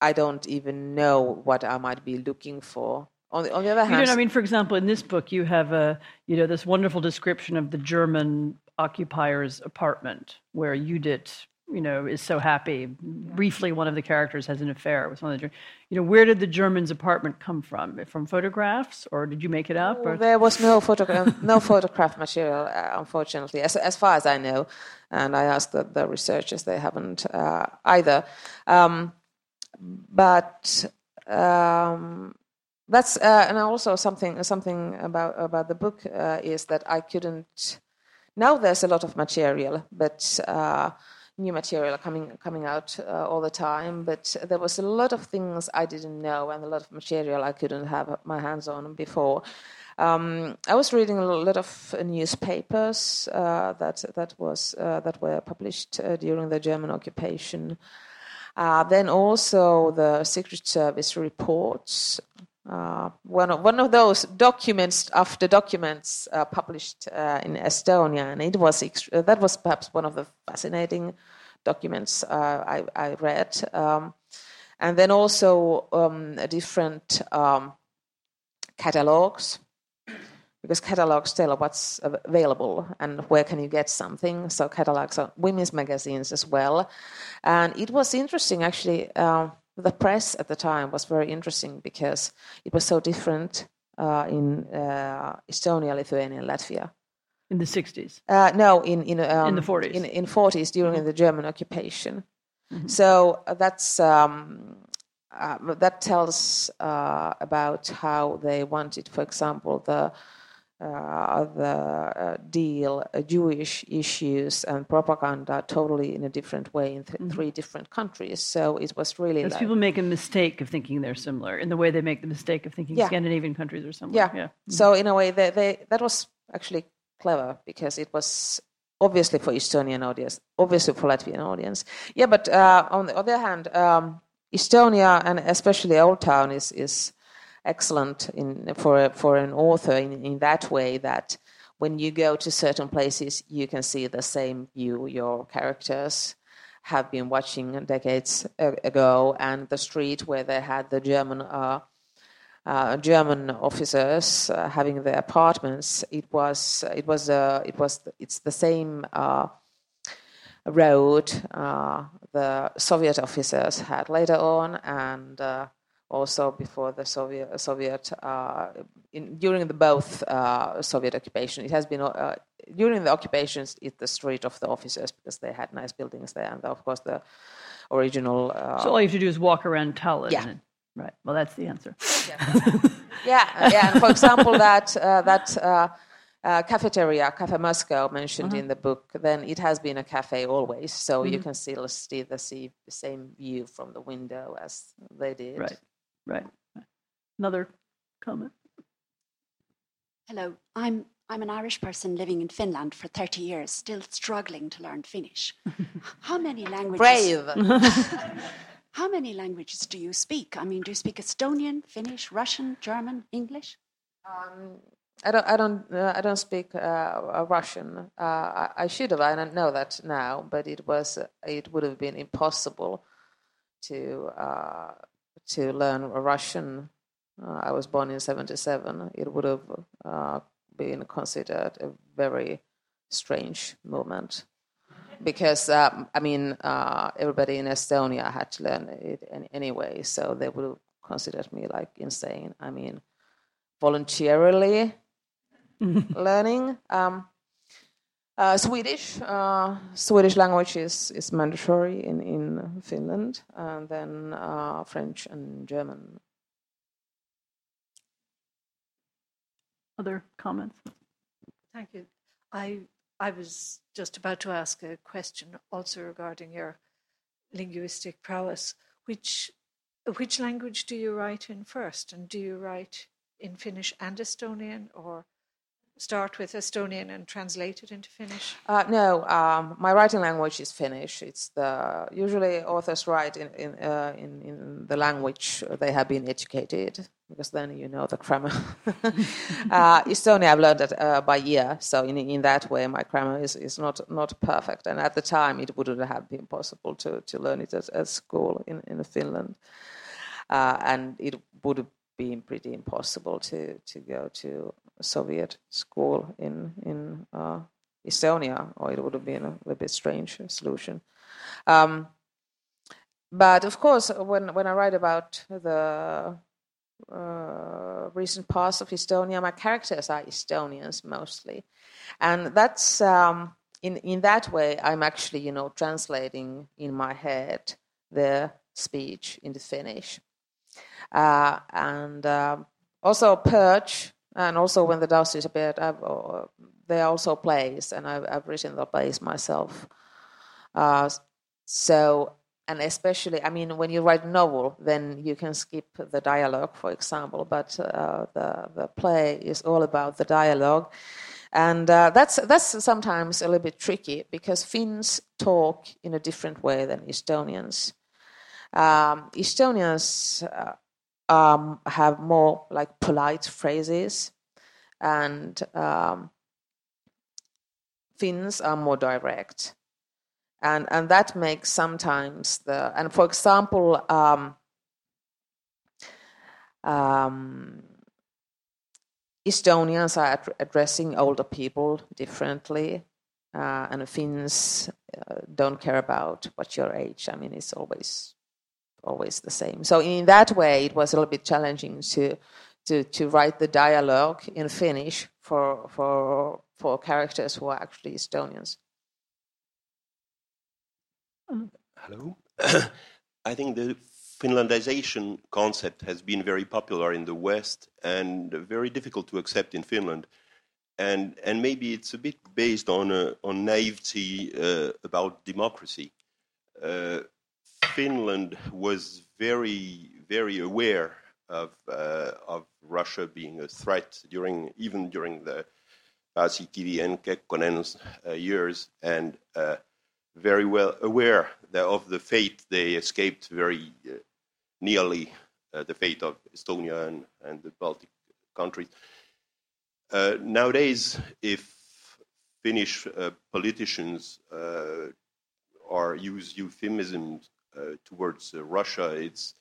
I don't even know what I might be looking for. On the, on the other hand, you know, I mean, for example, in this book, you have a you know this wonderful description of the German occupier's apartment where Judith you know, is so happy. Briefly, one of the characters has an affair with one of the, you know, where did the German's apartment come from? From photographs, or did you make it up? Or? There was no photograph, no photograph material, uh, unfortunately, as as far as I know. And I asked the, the researchers; they haven't uh, either. Um, but um, that's uh, and also something something about about the book uh, is that I couldn't. Now there's a lot of material, but uh, new material coming coming out uh, all the time, but there was a lot of things I didn't know and a lot of material I couldn't have my hands on before. Um, I was reading a lot of newspapers uh, that that was uh, that were published uh, during the German occupation. Uh, then also the Secret Service reports uh, one of one of those documents after documents uh, published uh, in Estonia, and it was ext- that was perhaps one of the fascinating documents uh, I, I, read, um, and then also um, different um, catalogs because catalogs tell what's available and where can you get something. So catalogs are women's magazines as well, and it was interesting actually. Uh, the press at the time was very interesting because it was so different uh, in uh, Estonia, Lithuania, and Latvia. In the 60s? Uh, no, in in, um, in the 40s. In, in 40s during mm-hmm. the German occupation. Mm-hmm. So uh, that's um, uh, that tells uh, about how they wanted, for example, the the uh, deal uh, Jewish issues and propaganda totally in a different way in th- mm-hmm. three different countries. So it was really. Like, people make a mistake of thinking they're similar in the way they make the mistake of thinking yeah. Scandinavian countries are similar. Yeah. yeah. Mm-hmm. So in a way, they, they, that was actually clever because it was obviously for Estonian audience, obviously for Latvian audience. Yeah, but uh, on the other hand, um, Estonia and especially Old Town is is excellent in, for, for an author in, in that way that when you go to certain places, you can see the same view your characters have been watching decades ago, and the street where they had the German uh, uh, German officers uh, having their apartments. It was it was uh, it was it's the same uh, road uh, the Soviet officers had later on, and also before the Soviet, Soviet uh, in, during the both uh, Soviet occupation. It has been uh, during the occupations, it's the street of the officers because they had nice buildings there, and of course the original. Uh, so all you have to do is walk around Tallinn. Yeah. And, right. Well, that's the answer. Yeah. yeah. yeah. And for example, that uh, that. Uh, uh, cafeteria, Cafe Moscow, mentioned Uh-huh. in the book, then it has been a cafe always. So you Mhm. can still see the, see the same view from the window as they did. Right. Right. Another comment. Hello, I'm I'm an Irish person living in Finland for 30 years, still struggling to learn Finnish. How many languages? Brave. How many languages do you speak? I mean, do you speak Estonian, Finnish, Russian, German, English? Um, I don't. I don't. Uh, I don't speak uh, Russian. Uh, I, I should have. I don't know that now, but it was. it would have been impossible to uh, to learn Russian. Uh, I was born in '77. It would have uh, been considered a very strange moment because um, I mean uh, everybody in Estonia had to learn it any, anyway, so they would have considered me like insane. I mean, voluntarily learning. Um, uh, Swedish, uh, Swedish language is, is mandatory in, in Finland, and then uh, French and German. Other comments? Thank you. I I was just about to ask a question also regarding your linguistic prowess. Which which language do you write in first, and do you write in Finnish and Estonian, or start with Estonian and translate it into Finnish? Uh, no, um, my writing language is Finnish. It's the usually authors write in in, uh, in in the language they have been educated because then you know the grammar. uh, Estonian I've learned it uh, by ear, so in in that way my grammar is, is not not perfect. And at the time it wouldn't have been possible to to learn it at, at school in in Finland, uh, and it would been pretty impossible to to go to Soviet school in in uh, Estonia, or it would have been a little bit strange solution. Um, but of course, when when I write about the uh, recent past of Estonia, my characters are Estonians mostly, and that's um, in in that way I'm actually you know translating in my head their speech into Finnish, uh, and um, also Purge and also when the doves disappeared, I've, uh, there are also plays, and I've, I've written the plays myself. Uh, so, and especially, I mean, when you write a novel, then you can skip the dialogue, for example, but uh, the the play is all about the dialogue, and uh, that's that's sometimes a little bit tricky because Finns talk in a different way than Estonians. Um, Estonians uh, um, have more like polite phrases, and um, Finns are more direct, and and that makes sometimes the and for example. Um, um, Estonians are ad- addressing older people differently, uh, and Finns uh, don't care about what your age. I mean, it's always always the same. So in that way, it was a little bit challenging to to to write the dialogue in Finnish for for for characters who are actually Estonians. Hello. I think the Finlandization concept has been very popular in the West and very difficult to accept in Finland. And, and maybe it's a bit based on, uh, on naivety uh, about democracy. Uh, Finland was very, very aware of, uh, of Russia being a threat during, even during the Paasikivi and Kekkonen's uh, years, and uh, very well aware of the fate they escaped very uh, nearly uh, the fate of Estonia and, and the Baltic countries. Nowadays, if Finnish politicians are use euphemisms Uh, towards uh, Russia, it's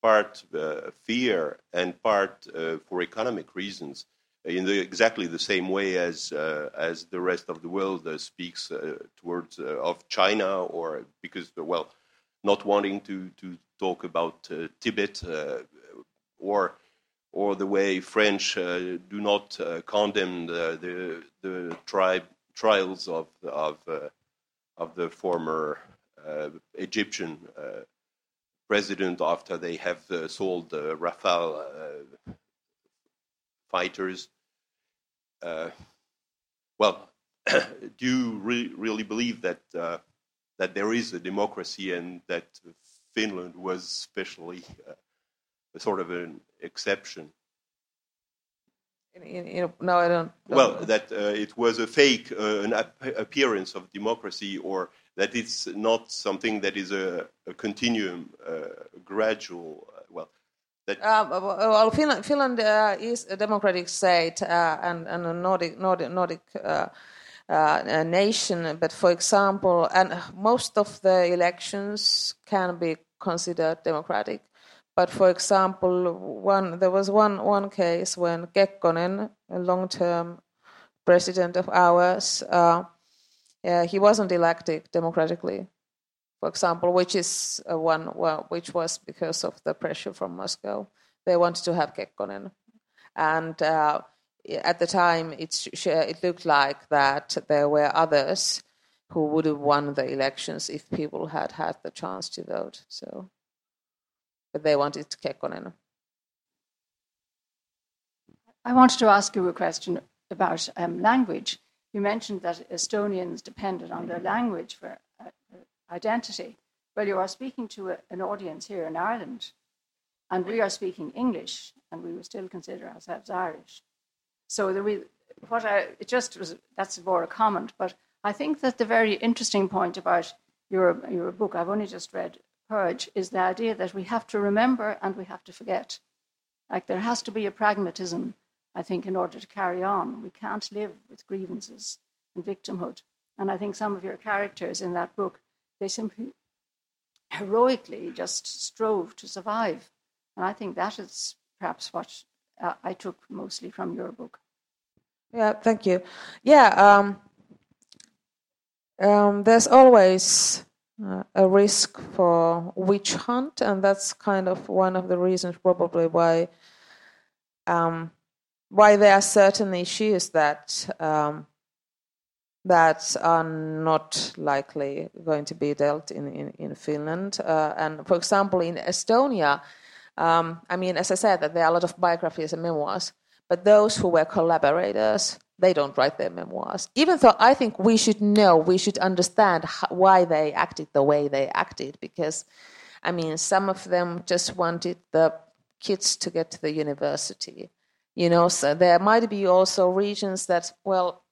part uh, fear and part for economic reasons in the, exactly the same way as uh, as the rest of the world uh, speaks uh, towards of China, or because well, not wanting to to talk about Tibet, or or the way French do not condemn the the, the tribe trials of of of the former Egyptian president after they have sold the Rafale fighters. Uh, well, do you re- really believe that uh, that there is a democracy and that Finland was especially uh, a sort of an exception? In, in, in, no, I don't. Well, that uh, it was a fake, uh, an ap- appearance of democracy, or that it's not something that is a, a continuum, uh, gradual. Uh, well, that Um, well, Finland, Finland uh, is a democratic state uh, and, and a Nordic, Nordic, Nordic uh, uh, nation, but for example, and most of the elections can be considered democratic. But for example, one there was one one case when Kekkonen, a long-term president of ours, he wasn't elected democratically for example, which is one well, which was because of the pressure from Moscow. They wanted to have Kekkonen, and uh, at the time it it looked like that there were others who would have won the elections if people had had the chance to vote. So, but they wanted Kekkonen. I wanted to ask you a question about um, language. You mentioned that Estonians depended on their language for uh, identity. Well, you are speaking to a, an audience here in Ireland, and we are speaking English, and we would still consider ourselves Irish. So the re- what I it just was that's more a comment, but I think that the very interesting point about your your book I've only just read Purge is the idea that we have to remember and we have to forget. Like there has to be a pragmatism, I think, in order to carry on. We can't live with grievances and victimhood. And I think some of your characters in that book they simply heroically just strove to survive. And I think that is perhaps what uh, I took mostly from your book. Yeah, thank you. Yeah, um, um, there's always uh, a risk for witch hunt, and that's kind of one of the reasons probably why um, why there are certain issues that um, that are not likely going to be dealt in in, in Finland. Uh, and for example, in Estonia, um, I mean, as I said, that there are a lot of biographies and memoirs, but those who were collaborators, they don't write their memoirs. Even though I think we should know, we should understand why they acted the way they acted, because, I mean, some of them just wanted the kids to get to the university. You know, so there might be also regions that, well,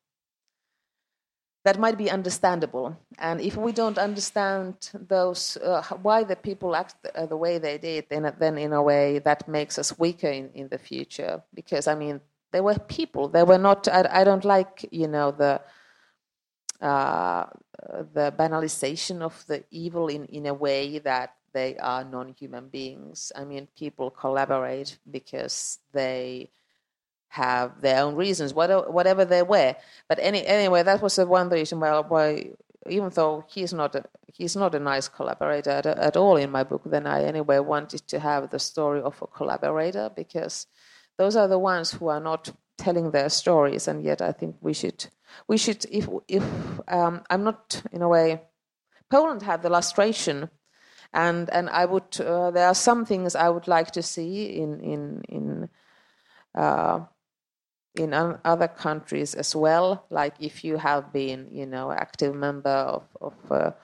that might be understandable. And if we don't understand those, uh, why the people act the, the, way they did, then, then in a way that makes us weaker in, in the future. Because, I mean, they were people. They were not, I, I don't like, you know, the, uh, the banalization of the evil in, in a way that they are non human beings. I mean, people collaborate because they have their own reasons, whatever they were. But any, anyway, that was the one reason why, why even though he's not a, he's not a nice collaborator at, at, all in my book, then I anyway wanted to have the story of a collaborator because those are the ones who are not telling their stories, and yet I think we should we should if if um, I'm not in a way Poland had the lustration. And and I would uh, there are some things I would like to see in in in uh, in other countries as well. Like if you have been, you know, active member of, of a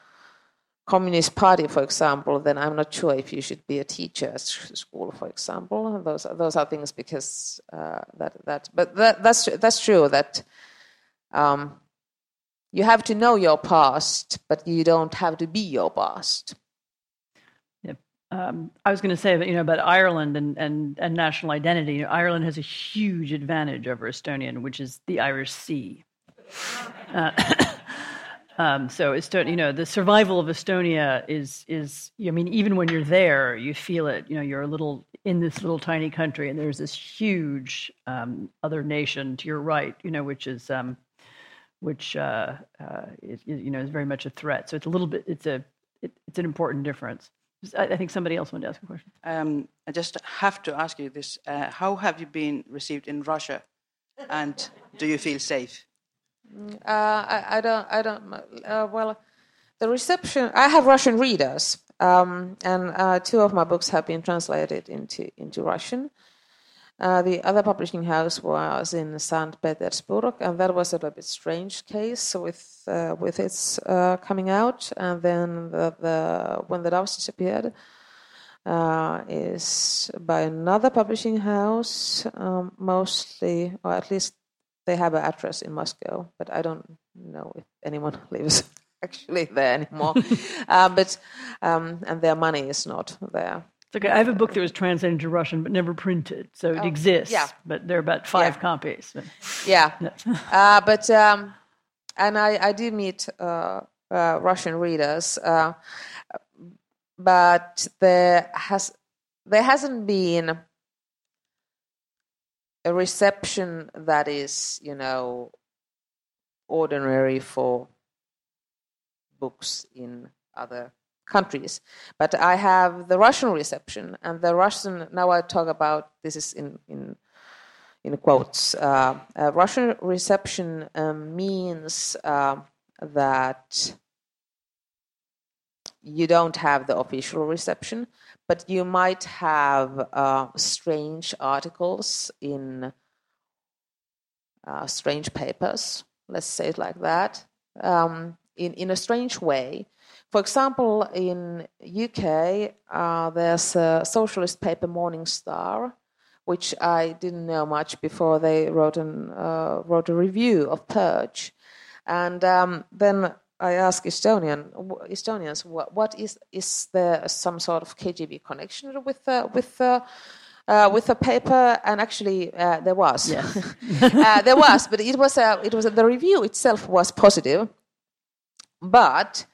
communist party, for example, then I'm not sure if you should be a teacher at school, for example. Those those are things because uh, that that. But that, that's that's true that. Um, you have to know your past, but you don't have to be your past. Um, I was going to say you know about Ireland and, and, and national identity. Ireland has a huge advantage over Estonia, which is the Irish Sea. Uh, um, so Estonia, you know, the survival of Estonia is is. I mean, even when you're there, you feel it. You know, you're a little in this little tiny country, and there's this huge um, other nation to your right. You know, which is um, which uh, uh, is, you know is very much a threat. So it's a little bit. It's a it, it's an important difference. I think somebody else wanted to ask a question. Um, I just have to ask you this: uh, How have you been received in Russia, and do you feel safe? Uh, I, I, don't. I don't. Uh, well, the reception. I have Russian readers, um, and uh, two of my books have been translated into into Russian. Uh, the other publishing house was in St. Petersburg, and that was a little bit strange case with uh, with its uh, coming out. And then the, the when the Doves disappeared, uh, is by another publishing house, um, mostly, or at least they have an address in Moscow, but I don't know if anyone lives actually there anymore. uh, but um, and their money is not there. Okay, I have a book that was translated into Russian but never printed, so it Oh, exists. yeah. But there are about five Yeah. copies. Yeah, No. uh, but um, and I, I do meet uh, uh, Russian readers, uh, but there has there hasn't been a reception that is you know ordinary for books in other countries. But I have the Russian reception, and the Russian. Now I talk about this is in in in quotes. Uh, uh, Russian reception um, means uh, that you don't have the official reception, but you might have uh, strange articles in uh, strange papers. Let's say it like that. Um, in in a strange way. For example, in UK, uh, there's a socialist paper, Morning Star, which I didn't know much before they wrote an uh, wrote a review of Purge, and um, then I asked Estonian Estonians what, what is is there some sort of KGB connection with the with uh, with the paper, and actually uh, there was. Yes. uh, there was, but it was a, it was a, the review itself was positive, but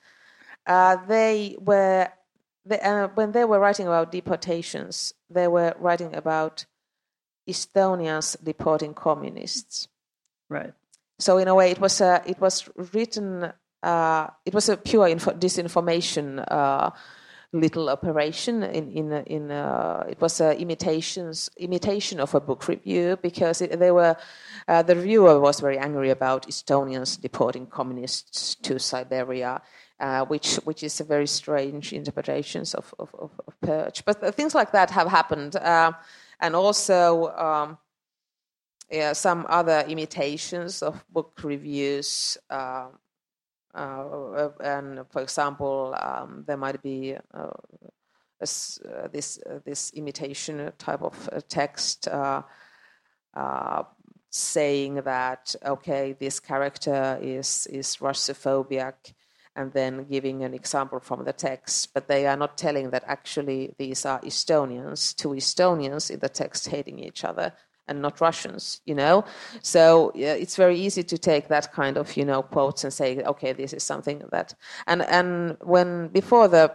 uh, they were they, uh, when they were writing about deportations, they were writing about Estonians deporting communists. Right. So in a way, it was a, it was written. Uh, it was a pure info, disinformation uh, little operation. In in in uh, it was a imitations imitation of a book review because it, they were uh, the reviewer was very angry about Estonians deporting communists to Siberia. Uh, which which is a very strange interpretations of of, of, of purge, but things like that have happened, uh, and also um, yeah, some other imitations of book reviews. Uh, uh, and for example, um, there might be uh, this uh, this, uh, this imitation type of text saying that okay, this character is is Russophobic, and then giving an example from the text, but they are not telling that actually these are Estonians, two Estonians in the text hating each other and not Russians, you know. So yeah, it's very easy to take that kind of you know quotes and say, okay, this is something that. And and when before the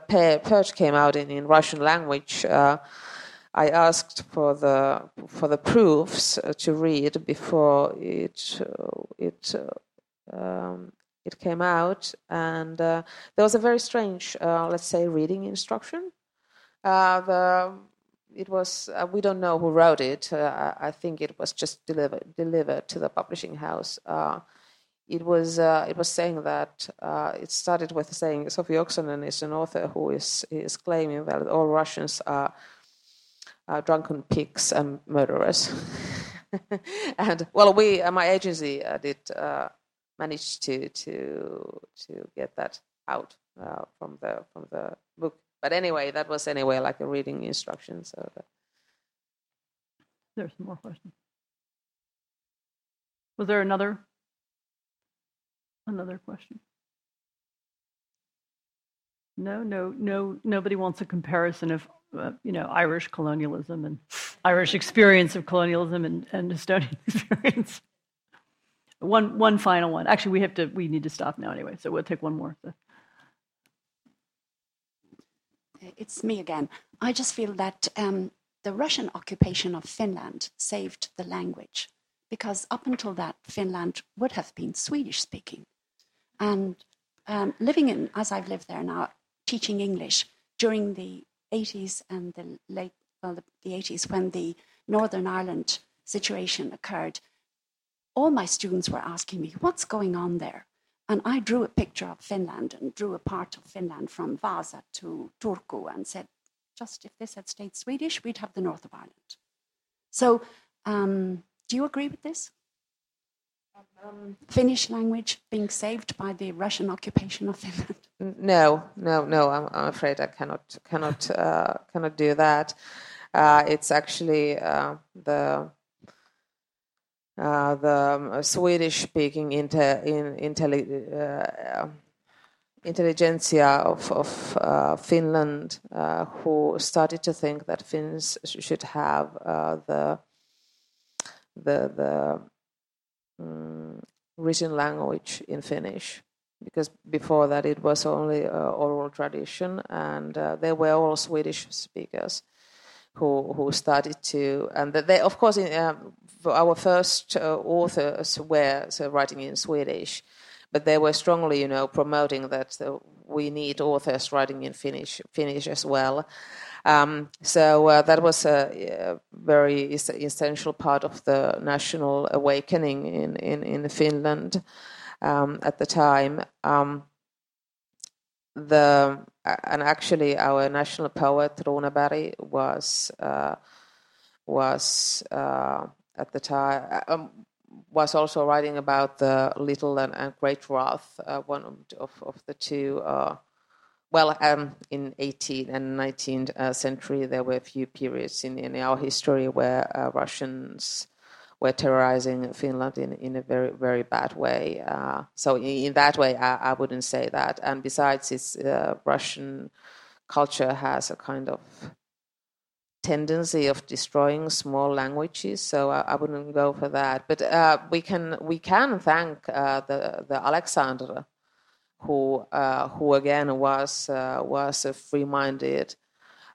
purge came out in, in Russian language, uh, I asked for the for the proofs uh, to read before it uh, it. Uh, um, it came out, and uh, there was a very strange, uh, let's say, reading instruction. Uh, the it was uh, we don't know who wrote it. Uh, I think it was just delivered delivered to the publishing house. Uh, it was it was saying that it started with saying Sofi Oksanen is an author who is is claiming that all Russians are, drunken pigs and murderers. and well, we my agency did uh, manage to to to get that out uh, from the from the book. But anyway, that was anyway like a reading instruction. So that, There's more questions. Was there another another question? No, no, no. Nobody wants a comparison of uh, you know Irish colonialism and Irish experience of colonialism and, and Estonian experience. One one final one. Actually, we have to. We need to stop now anyway. So we'll take one more. It's me again. I just feel that um, the Russian occupation of Finland saved the language because up until that, Finland would have been Swedish speaking. And um, living in, as I've lived there now, teaching English during the 80s and the late, well, the, the 80s when the Northern Ireland situation occurred, all my students were asking me, what's going on there? And I drew a picture of Finland and drew a part of Finland from Vasa to Turku and said, just if this had stayed Swedish, we'd have the north of Ireland. So Um, do you agree with this? Um, Finnish language being saved by the Russian occupation of Finland? No, no, no. I'm, I'm afraid I cannot cannot uh, cannot do that. Uh, it's actually uh, the uh, the Swedish-speaking inter, in, intelli, uh, intelligentsia of, of uh, Finland who started to think that Finns should have the the the um, written language in Finnish. Because before that it was only uh, oral tradition and uh, they were all Swedish speakers who who started to and they of course in, um, our first uh, authors were so writing in Swedish but they were strongly you know promoting that uh, we need authors writing in Finnish Finnish as well um, so uh, that was a, a, very essential part of the national awakening in, in, in Finland um, at the time. Um, the and actually our national poet Runeberg was uh, was uh, at the time um, was also writing about the little and, and great wrath, uh, one of, of the two uh, well, um, in 18th and 19th uh, century, there were a few periods in, in our history where uh, Russians were terrorizing Finland in, in a very, very bad way. Uh, so in, in, that way, I, I, wouldn't say that. And besides, it's, uh, Russian culture has a kind of tendency of destroying small languages, so I, I wouldn't go for that. But uh, we can we can thank uh, the the Alexander who uh, who again was uh, was a free-minded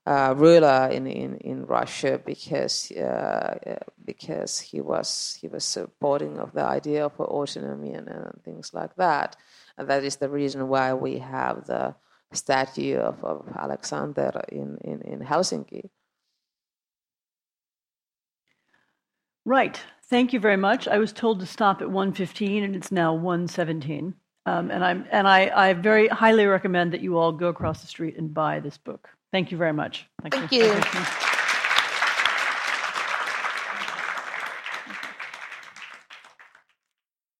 uh, ruler in, in, in Russia because uh, because he was he was supporting of the idea of autonomy and, and, things like that, and that is the reason why we have the statue of, of Alexander in, in, in Helsinki. Right. Thank you very much. I was told to stop at 1:15 and it's now 1:17. Um, and I'm and I, I very highly recommend that you all go across the street and buy this book. Thank you very much. Thank, Thank you. you.